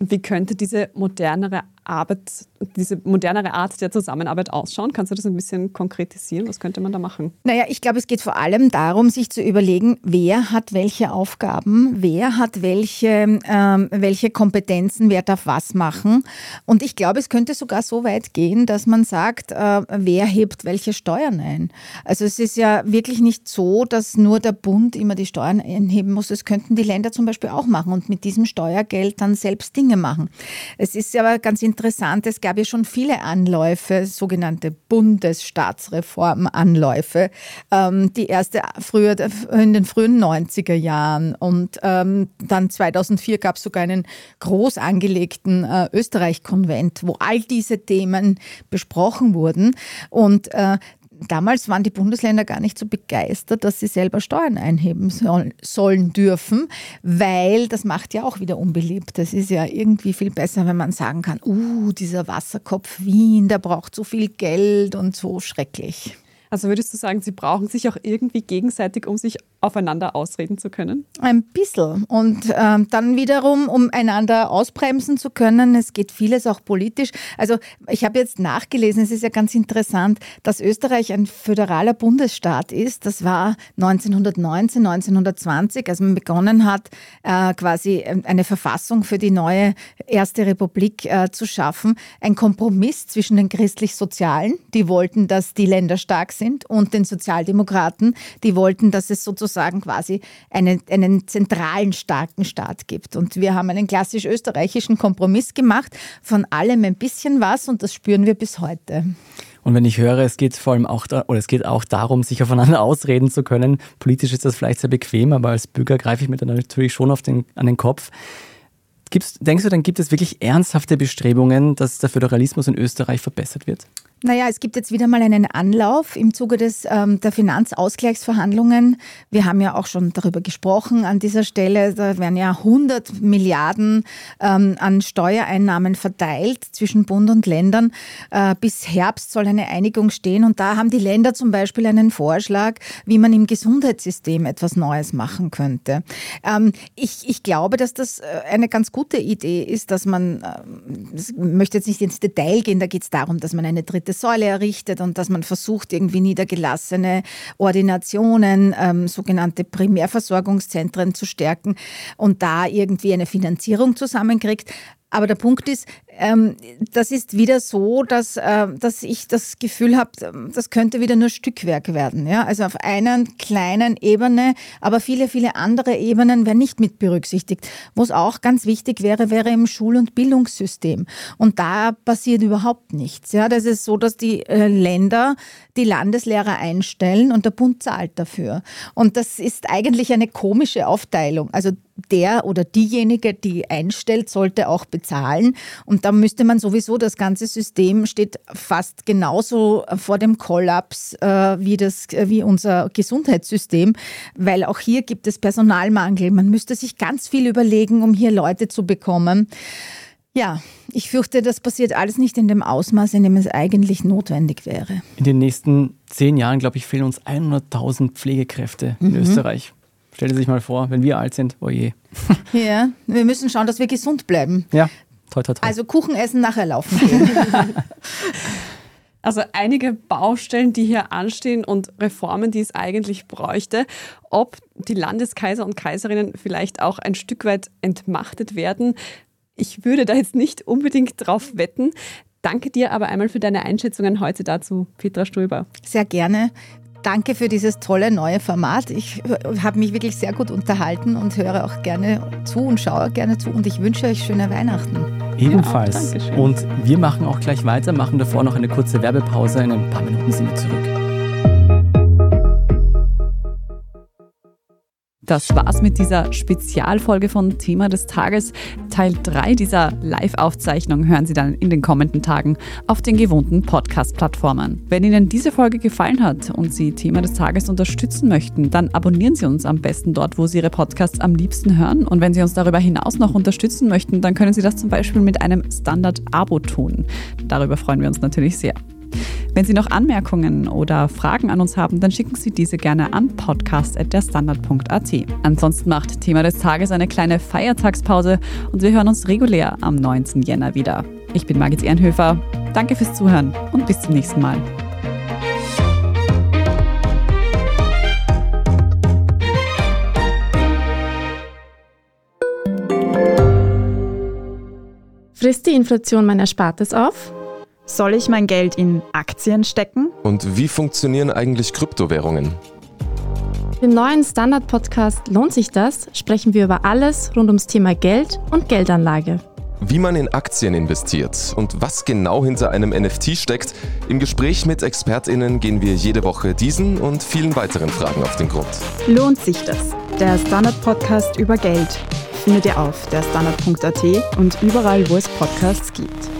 Und wie könnte diese modernere Arbeit, diese modernere Art der Zusammenarbeit ausschauen? Kannst du das ein bisschen konkretisieren? Was könnte man da machen? Naja, ich glaube, es geht vor allem darum, sich zu überlegen, wer hat welche Aufgaben, wer hat welche, ähm, welche Kompetenzen, wer darf was machen. Und ich glaube, es könnte sogar so weit gehen, dass man sagt, äh, wer hebt welche Steuern ein. Also es ist ja wirklich nicht so, dass nur der Bund immer die Steuern einheben muss. Es könnten die Länder zum Beispiel auch machen und mit diesem Steuergeld dann selbst Dinge machen. Es ist aber ganz interessant, interessant, es gab ja schon viele Anläufe, sogenannte Bundesstaatsreform-Anläufe. Ähm, die erste früher in den frühen 90er Jahren und ähm, dann 2004 gab es sogar einen groß angelegten äh, Österreich-Konvent, wo all diese Themen besprochen wurden. Und äh, damals waren die Bundesländer gar nicht so begeistert, dass sie selber Steuern einheben sollen, sollen dürfen, weil das macht ja auch wieder unbeliebt. Das ist ja irgendwie viel besser, wenn man sagen kann, uh, dieser Wasserkopf Wien, der braucht so viel Geld und so schrecklich. Also würdest du sagen, sie brauchen sich auch irgendwie gegenseitig, um sich aufeinander ausreden zu können? Ein bisschen. Und ähm, dann wiederum, um einander ausbremsen zu können. Es geht vieles auch politisch. Also ich habe jetzt nachgelesen, es ist ja ganz interessant, dass Österreich ein föderaler Bundesstaat ist. Das war 1919, 1920, als man begonnen hat, äh, quasi eine Verfassung für die neue Erste Republik äh, zu schaffen. Ein Kompromiss zwischen den christlich-sozialen, die wollten, dass die Länder stark sind, und den Sozialdemokraten, die wollten, dass es sozusagen sozusagen quasi einen, einen zentralen, starken Staat gibt. Und wir haben einen klassisch österreichischen Kompromiss gemacht, von allem ein bisschen was und das spüren wir bis heute. Und wenn ich höre, es geht vor allem auch, da, oder es geht auch darum, sich aufeinander ausreden zu können. Politisch ist das vielleicht sehr bequem, aber als Bürger greife ich mir dann natürlich schon auf den, an den Kopf. Gibt's, denkst du, dann gibt es wirklich ernsthafte Bestrebungen, dass der Föderalismus in Österreich verbessert wird? Naja, es gibt jetzt wieder mal einen Anlauf im Zuge des, ähm, der Finanzausgleichsverhandlungen. Wir haben ja auch schon darüber gesprochen an dieser Stelle. Da werden ja 100 Milliarden ähm, an Steuereinnahmen verteilt zwischen Bund und Ländern. Äh, bis Herbst soll eine Einigung stehen. Und da haben die Länder zum Beispiel einen Vorschlag, wie man im Gesundheitssystem etwas Neues machen könnte. Ähm, ich, ich glaube, dass das äh, eine ganz gute Idee ist, dass man, ich möchte jetzt nicht ins Detail gehen, da geht es darum, dass man eine dritte Säule errichtet und dass man versucht, irgendwie niedergelassene Ordinationen, ähm, sogenannte Primärversorgungszentren zu stärken und da irgendwie eine Finanzierung zusammenkriegt. Aber der Punkt ist, ähm, das ist wieder so, dass, äh, dass ich das Gefühl habe, das könnte wieder nur Stückwerk werden. Ja? Also auf einer kleinen Ebene, aber viele, viele andere Ebenen werden nicht mit berücksichtigt. Wo es auch ganz wichtig wäre, wäre im Schul- und Bildungssystem. Und da passiert überhaupt nichts. Ja? Das ist so, dass die äh, Länder die Landeslehrer einstellen und der Bund zahlt dafür. Und das ist eigentlich eine komische Aufteilung. Also der oder diejenige, die einstellt, sollte auch bezahlen. Und da müsste man sowieso, das ganze System steht fast genauso vor dem Kollaps äh, wie, das, äh, wie unser Gesundheitssystem, weil auch hier gibt es Personalmangel. Man müsste sich ganz viel überlegen, um hier Leute zu bekommen. Ja, ich fürchte, das passiert alles nicht in dem Ausmaß, in dem es eigentlich notwendig wäre. In den nächsten zehn Jahren, glaube ich, fehlen uns 100.000 Pflegekräfte in mhm. Österreich. Stellen Sie sich mal vor, wenn wir alt sind, oh je. Ja, wir müssen schauen, dass wir gesund bleiben. Ja, toll, toll, toll. Also Kuchen essen, nachher laufen gehen. Also einige Baustellen, die hier anstehen und Reformen, die es eigentlich bräuchte. Ob die Landeskaiser und Kaiserinnen vielleicht auch ein Stück weit entmachtet werden, ich würde da jetzt nicht unbedingt drauf wetten. Danke dir aber einmal für deine Einschätzungen heute dazu, Petra Stulber. Sehr gerne. Danke für dieses tolle neue Format. Ich habe mich wirklich sehr gut unterhalten und höre auch gerne zu und schaue gerne zu. Und ich wünsche euch schöne Weihnachten. Ebenfalls. Ja, und wir machen auch gleich weiter, machen davor noch eine kurze Werbepause. In ein paar Minuten sind wir zurück. Das war's mit dieser Spezialfolge von Thema des Tages. Teil 3 dieser Live-Aufzeichnung hören Sie dann in den kommenden Tagen auf den gewohnten Podcast-Plattformen. Wenn Ihnen diese Folge gefallen hat und Sie Thema des Tages unterstützen möchten, dann abonnieren Sie uns am besten dort, wo Sie Ihre Podcasts am liebsten hören. Und wenn Sie uns darüber hinaus noch unterstützen möchten, dann können Sie das zum Beispiel mit einem Standard-Abo tun. Darüber freuen wir uns natürlich sehr. Wenn Sie noch Anmerkungen oder Fragen an uns haben, dann schicken Sie diese gerne an podcast.derstandard.at. Ansonsten macht Thema des Tages eine kleine Feiertagspause und wir hören uns regulär am 19. Jänner wieder. Ich bin Margit Ehrenhöfer. Danke fürs Zuhören und bis zum nächsten Mal. Frisst die Inflation mein Erspartes auf? Soll ich mein Geld in Aktien stecken? Und wie funktionieren eigentlich Kryptowährungen? Im neuen Standard-Podcast Lohnt sich das? sprechen wir über alles rund ums Thema Geld und Geldanlage. Wie man in Aktien investiert und was genau hinter einem NFT steckt. Im Gespräch mit ExpertInnen gehen wir jede Woche diesen und vielen weiteren Fragen auf den Grund. Lohnt sich das? Der Standard-Podcast über Geld findet ihr auf derstandard.at und überall, wo es Podcasts gibt.